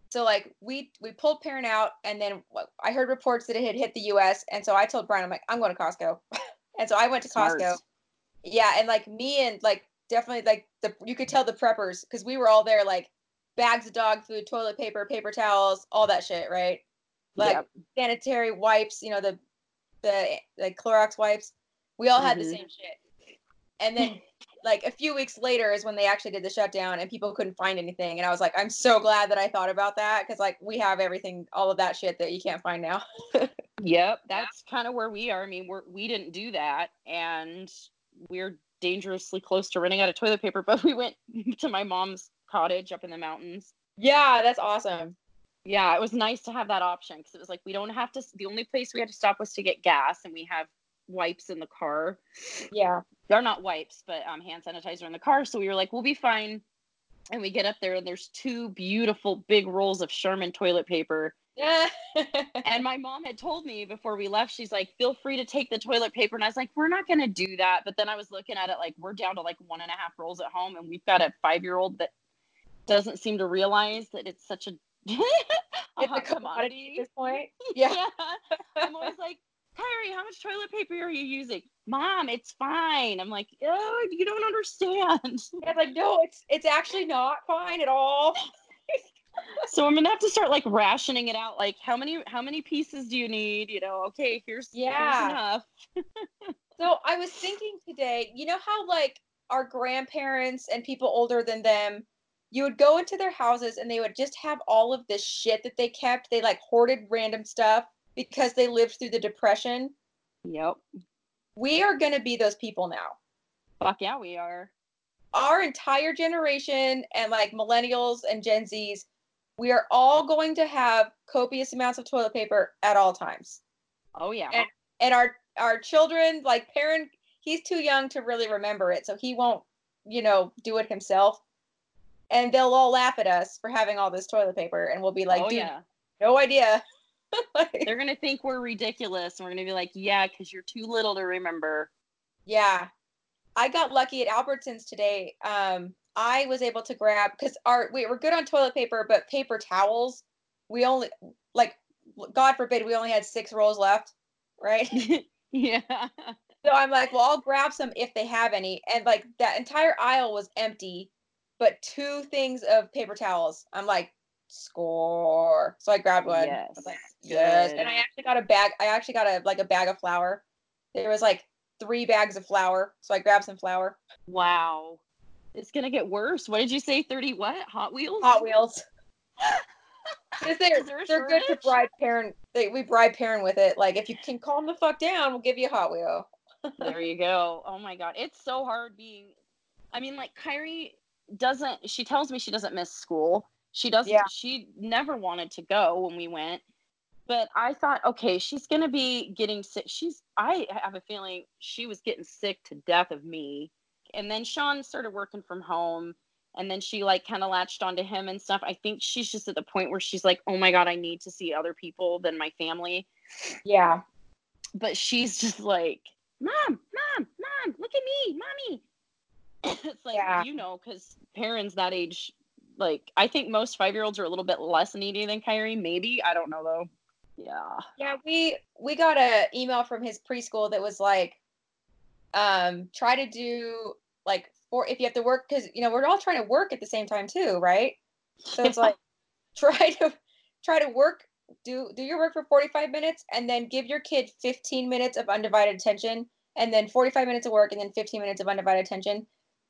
So like we we pulled Perrin out and then I heard reports that it had hit the US and so I told Brian I'm like I'm going to Costco. and so I went to
Smart.
Costco. Yeah, and like me and like definitely like the you could tell the preppers cuz we were all there like bags of dog food, toilet paper, paper towels, all that shit, right? Like
Yep.
sanitary wipes, you know, the the like Clorox wipes. We all had the
Mhm.
same shit. And then like a few weeks later is when they actually did the shutdown and people couldn't find anything. And I was like, I'm so glad that I thought about that because like we have everything, all of that shit that you can't find now.
Yep, that's kind of where we are. I mean, we're we didn't do that, and we're dangerously close to running out of toilet paper. But we went to my mom's cottage up in the mountains.
yeah, that's awesome.
Yeah, it was nice to have that option because it was like we don't have to. The only place we had to stop was to get gas, and we have wipes in the car.
Yeah.
They're not wipes, but um, hand sanitizer in the car. So we were like, we'll be fine. And we get up there, and there's two beautiful big rolls of Charmin toilet paper.
Yeah.
And my mom had told me before we left, she's like, feel free to take the toilet paper. And I was like, we're not going to do that. But then I was looking at it like, we're down to like one and a half rolls at home. And we've got a five year old that doesn't seem to realize that it's such a, a hot
commodity at this point. Yeah.
I'm always like, Kyrie, how much toilet paper are you using? Mom, it's fine. I'm like, oh, you don't understand.
Yeah, like no, it's it's actually not fine at all.
So I'm gonna have to start like rationing it out. Like, how many how many pieces do you need? You know, okay, here's here's
Yeah.
enough.
So I was thinking today, you know how like our grandparents and people older than them, you would go into their houses and they would just have all of this shit that they kept. They like hoarded random stuff because they lived through the depression.
Yep.
We are to be those people now.
Fuck yeah, we are.
Our entire generation and like millennials and Gen Zs, we are all going to have copious amounts of toilet paper at all times.
Oh yeah.
And, and our our children, like Perrin, he's too young to really remember it, so he won't, you know, do it himself. And they'll all laugh at us for having all this toilet paper, and we'll be like,
oh
dude,
yeah.
no idea. Like,
They're gonna think we're ridiculous, and we're gonna be like, yeah, because you're too little to remember.
yeah. I got lucky at Albertsons today. Um, I was able to grab because our we were good on toilet paper, but paper towels, we only like God forbid we only had six rolls left, right?
yeah.
So I'm like, well, I'll grab some if they have any. And like that entire aisle was empty, but two things of paper towels. I'm like, score. So I grabbed one. I
Yes.
was like, yes.
Good.
And I actually got a bag. I actually got a like a bag of flour. There was like three bags of flour. So I grabbed some flour.
Wow. It's gonna get worse. What did you say? Thirty what? Hot Wheels?
Hot Wheels. they're,
Is there
they're good to
shortage?
bribe Perrin. They, we bribe Perrin with it. Like if you can calm the fuck down, we'll give you a Hot Wheel.
there you go. Oh my god, it's so hard being. I mean, like Kyrie doesn't. She tells me she doesn't miss school. She doesn't.
Yeah.
She never wanted to go when we went. But I thought, okay, she's gonna be getting sick. She's. I have a feeling she was getting sick to death of me. And then Sean started working from home. And then she like kind of latched onto him and stuff. I think she's just at the point where she's like, oh my god, I need to see other people than my family.
Yeah.
but she's just like, Mom, Mom, Mom, look at me, Mommy. it's like,
Yeah.
you know, because parents that age, like, I think most five year olds are a little bit less needy than Kyrie. Maybe. I don't know, though. Yeah.
Yeah, we we got a email from his preschool that was like, um, try to do like four if you have to work because you know we're all trying to work at the same time too, right? So it's like try to try to work do do your work for 45 minutes and then give your kid 15 minutes of undivided attention and then 45 minutes of work and then 15 minutes of undivided attention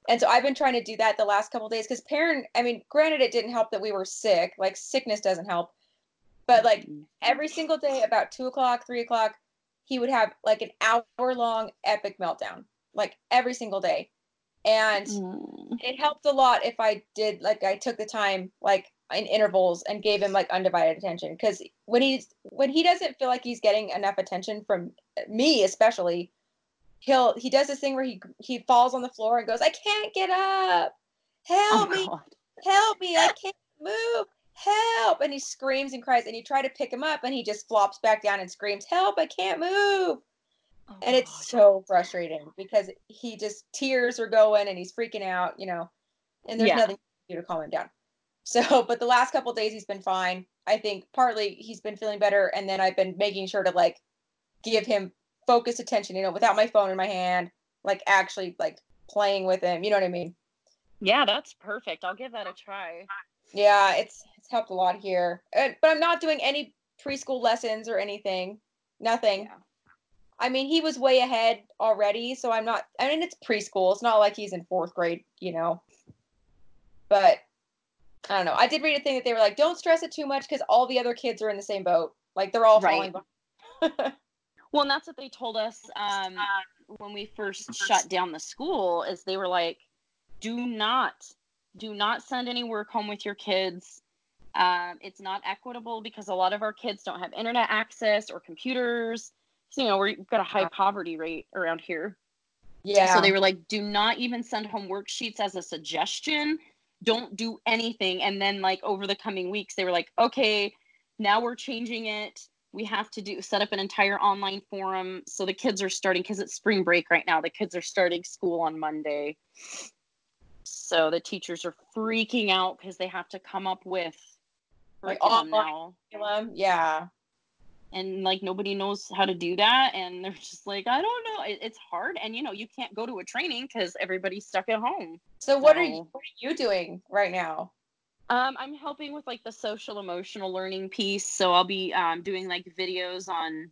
and so i've been trying to do that the last couple days because Perrin i mean granted it didn't help that we were sick like sickness doesn't help but like every single day about two o'clock three o'clock he would have like an hour long epic meltdown like every single day. And
Mm.
it helped a lot if I did like I took the time like in intervals and gave him like undivided attention. Because when he's when he doesn't feel like he's getting enough attention from me especially he'll he does this thing where he he falls on the floor and goes I can't get up.
Oh,
help me.
God.
help me. I can't move help and he screams and cries and you try to pick him up and he just flops back down and screams help I can't move
Oh,
and it's
God.
so frustrating because he just tears are going and he's freaking out, you know, and there's
Yeah.
nothing you do to calm him down. So, but the last couple days he's been fine. I think partly he's been feeling better, and then I've been making sure to like give him focused attention, you know, without my phone in my hand, like actually like playing with him. You know what I mean?
Yeah, that's perfect. I'll give that a try.
Yeah, it's it's helped a lot here, Uh, but I'm not doing any preschool lessons or anything. Nothing.
Yeah.
I mean, he was way ahead already, so I'm not. I mean, it's preschool. It's not like he's in fourth grade, you know. But I don't know. I did read a thing that they were like, don't stress it too much because all the other kids are in the same boat. Like they're all
Right.
falling behind.
Well, and that's what they told us um, when we first shut down the school. Is they were like, "Do not, do not send any work home with your kids. Um, it's not equitable because a lot of our kids don't have internet access or computers. So, you know, we've got a high poverty rate around here.
Yeah.
So they were like, do not even send home worksheets as a suggestion. Don't do anything. And then, like, over the coming weeks, they were like, okay, now we're changing it. We have to do set up an entire online forum. So the kids are starting because it's spring break right now. The kids are starting school on Monday. So the teachers are freaking out because they have to come up with curriculum now
curriculum. Yeah.
and like nobody knows how to do that and they're just like i don't know it, it's hard and you know you can't go to a training because everybody's stuck at home
So what are you what are you doing right now?
um, i'm helping with like the social emotional learning piece so i'll be um, doing like videos on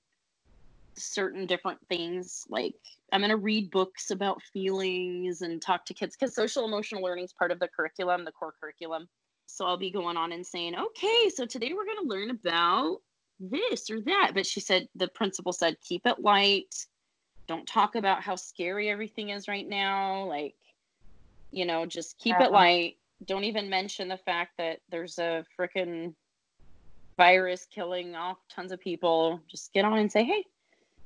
certain different things like i'm going to read books about feelings and talk to kids because social emotional learning is part of the curriculum the core curriculum. So i'll be going on and saying okay so today we're going to learn about this or that. But she said the principal said keep it light. Don't talk about how scary everything is right now like you know just keep
Yeah.
it uh-huh. light. Don't even mention the fact that there's a freaking virus killing off tons of people. Just get on and say hey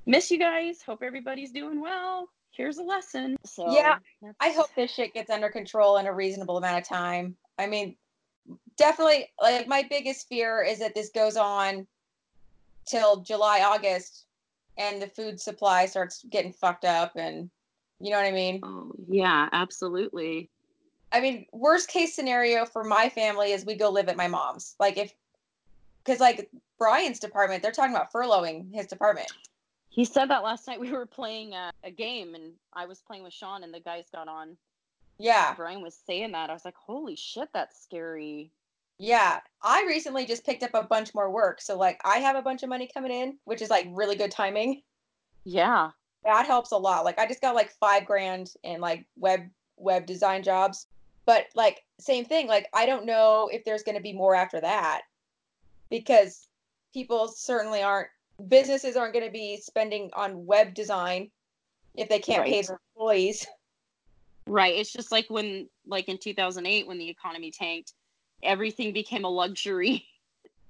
miss you guys hope everybody's doing well here's a lesson so
Yeah, I hope this shit gets under control in a reasonable amount of time. I mean, definitely, like, my biggest fear is that this goes on till July, August, and the food supply starts getting fucked up. And you know what I mean?
oh yeah absolutely
I mean, worst case scenario for my family is we go live at my mom's. Like, if, because, like, Brian's department, they're talking about furloughing his department.
He said that last night we were playing a, a game and I was playing with Sean and the guys got on.
Yeah.
Brian was saying that. I was like, holy shit, that's scary.
Yeah, I recently just picked up a bunch more work. So like I have a bunch of money coming in, which is like really good timing.
Yeah.
That helps a lot. Like I just got like 5 grand in like web web design jobs. But like same thing, like I don't know if there's going to be more after that because people certainly aren't businesses aren't going to be spending on web design if they can't pay their employees.
Right. It's just like when, like in 2008, when the economy tanked, everything became a luxury.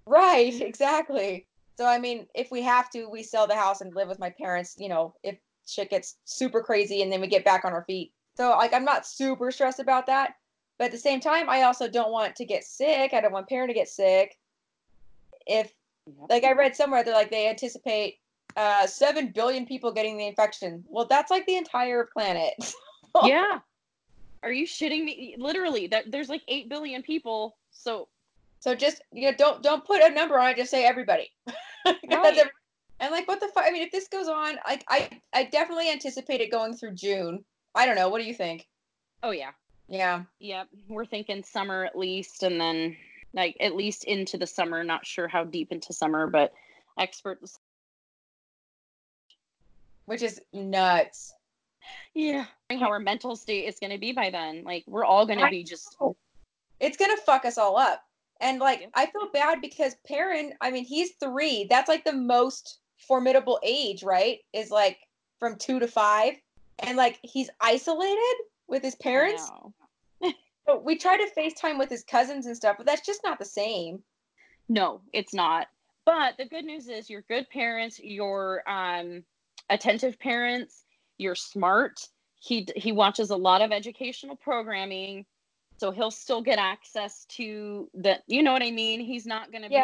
Right, exactly. So I mean, if we have to, we sell the house and live with my parents, you know, if shit gets super crazy and then we get back on our feet. So like I'm not super stressed about that. But at the same time, I also don't want to get sick. I don't want Perrin to get sick. If like I read somewhere they're like they anticipate uh 7 billion people getting the infection. Well, that's like the entire planet.
yeah. Are you shitting me? Literally, that there's like 8 billion people. So,
So just you know, don't don't put a number on it. Just say everybody.
Right.
every- and like, what the fuck? I mean, if this goes on, like, I I definitely anticipate it going through June. I don't know. What do you think?
oh, yeah.
Yeah.
Yep. We're thinking summer at least. And then, like, at least into the summer. Not sure how deep into summer, but experts.
Which is nuts.
Yeah. How our mental state is going to be by then. Like, we're all going to be just. Oh.
It's gonna fuck us all up. And like, I feel bad because Perrin. I mean, he's three. That's like the most formidable age, right? Is like from two to five, and like he's isolated with his parents. So we try to FaceTime with his cousins and stuff, but that's just not the same.
No, it's not. But the good news is you're good parents, you're um attentive parents, you're smart. He he watches a lot of educational programming, so he'll still get access to the you know what I mean? He's not going to be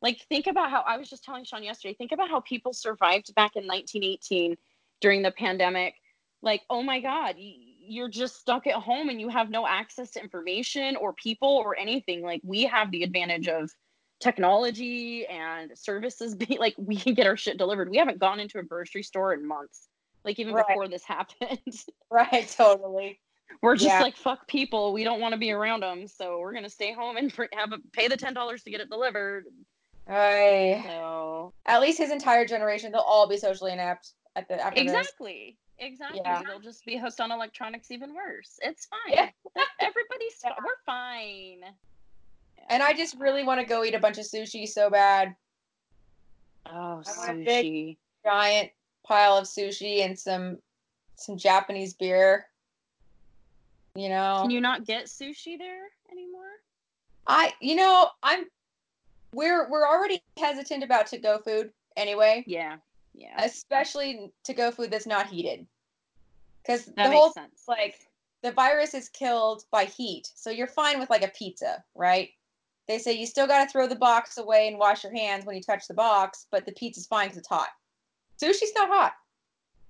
like think about how I was just telling Sean yesterday, think about how people survived back in 1918 during the pandemic. Like, oh my god, you're just stuck at home and you have no access to information or people or anything. Like we have the advantage of technology and services be like we can get our shit delivered. We haven't gone into a grocery store in months. Like even
Right.
before this happened.
right, totally.
we're just
Yeah.
like fuck people. We don't want to be around them, so we're going to stay home and have a, pay the $10 to get it delivered.
Right.
So,
At least his entire generation, they'll all be socially inept. at the after.
Exactly. Exactly.
Yeah.
They'll just be host on electronics even worse. It's fine.
Yeah.
Everybody's fi- we're fine.
And I just really want to go eat a bunch of sushi so bad.
Oh,
I want a big-
sushi.
Giant pile of sushi and some some Japanese beer. You know,
Can you not get sushi there anymore?
I you know I'm we're we're already hesitant about to go food anyway,
Yeah. Yeah.
especially to go food that's not heated. Because the
that
whole
sense.
like the virus is killed by heat. So you're fine with like a pizza, right? They say you still got to throw the box away and wash your hands when you touch the box, but the pizza's fine because it's hot. Sushi's not hot.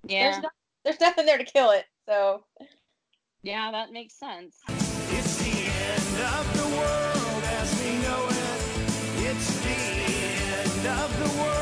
yeah.
There's, no, there's nothing there to kill it. So
yeah, that makes sense.
It's the end of the world as we know it. It's the end of the world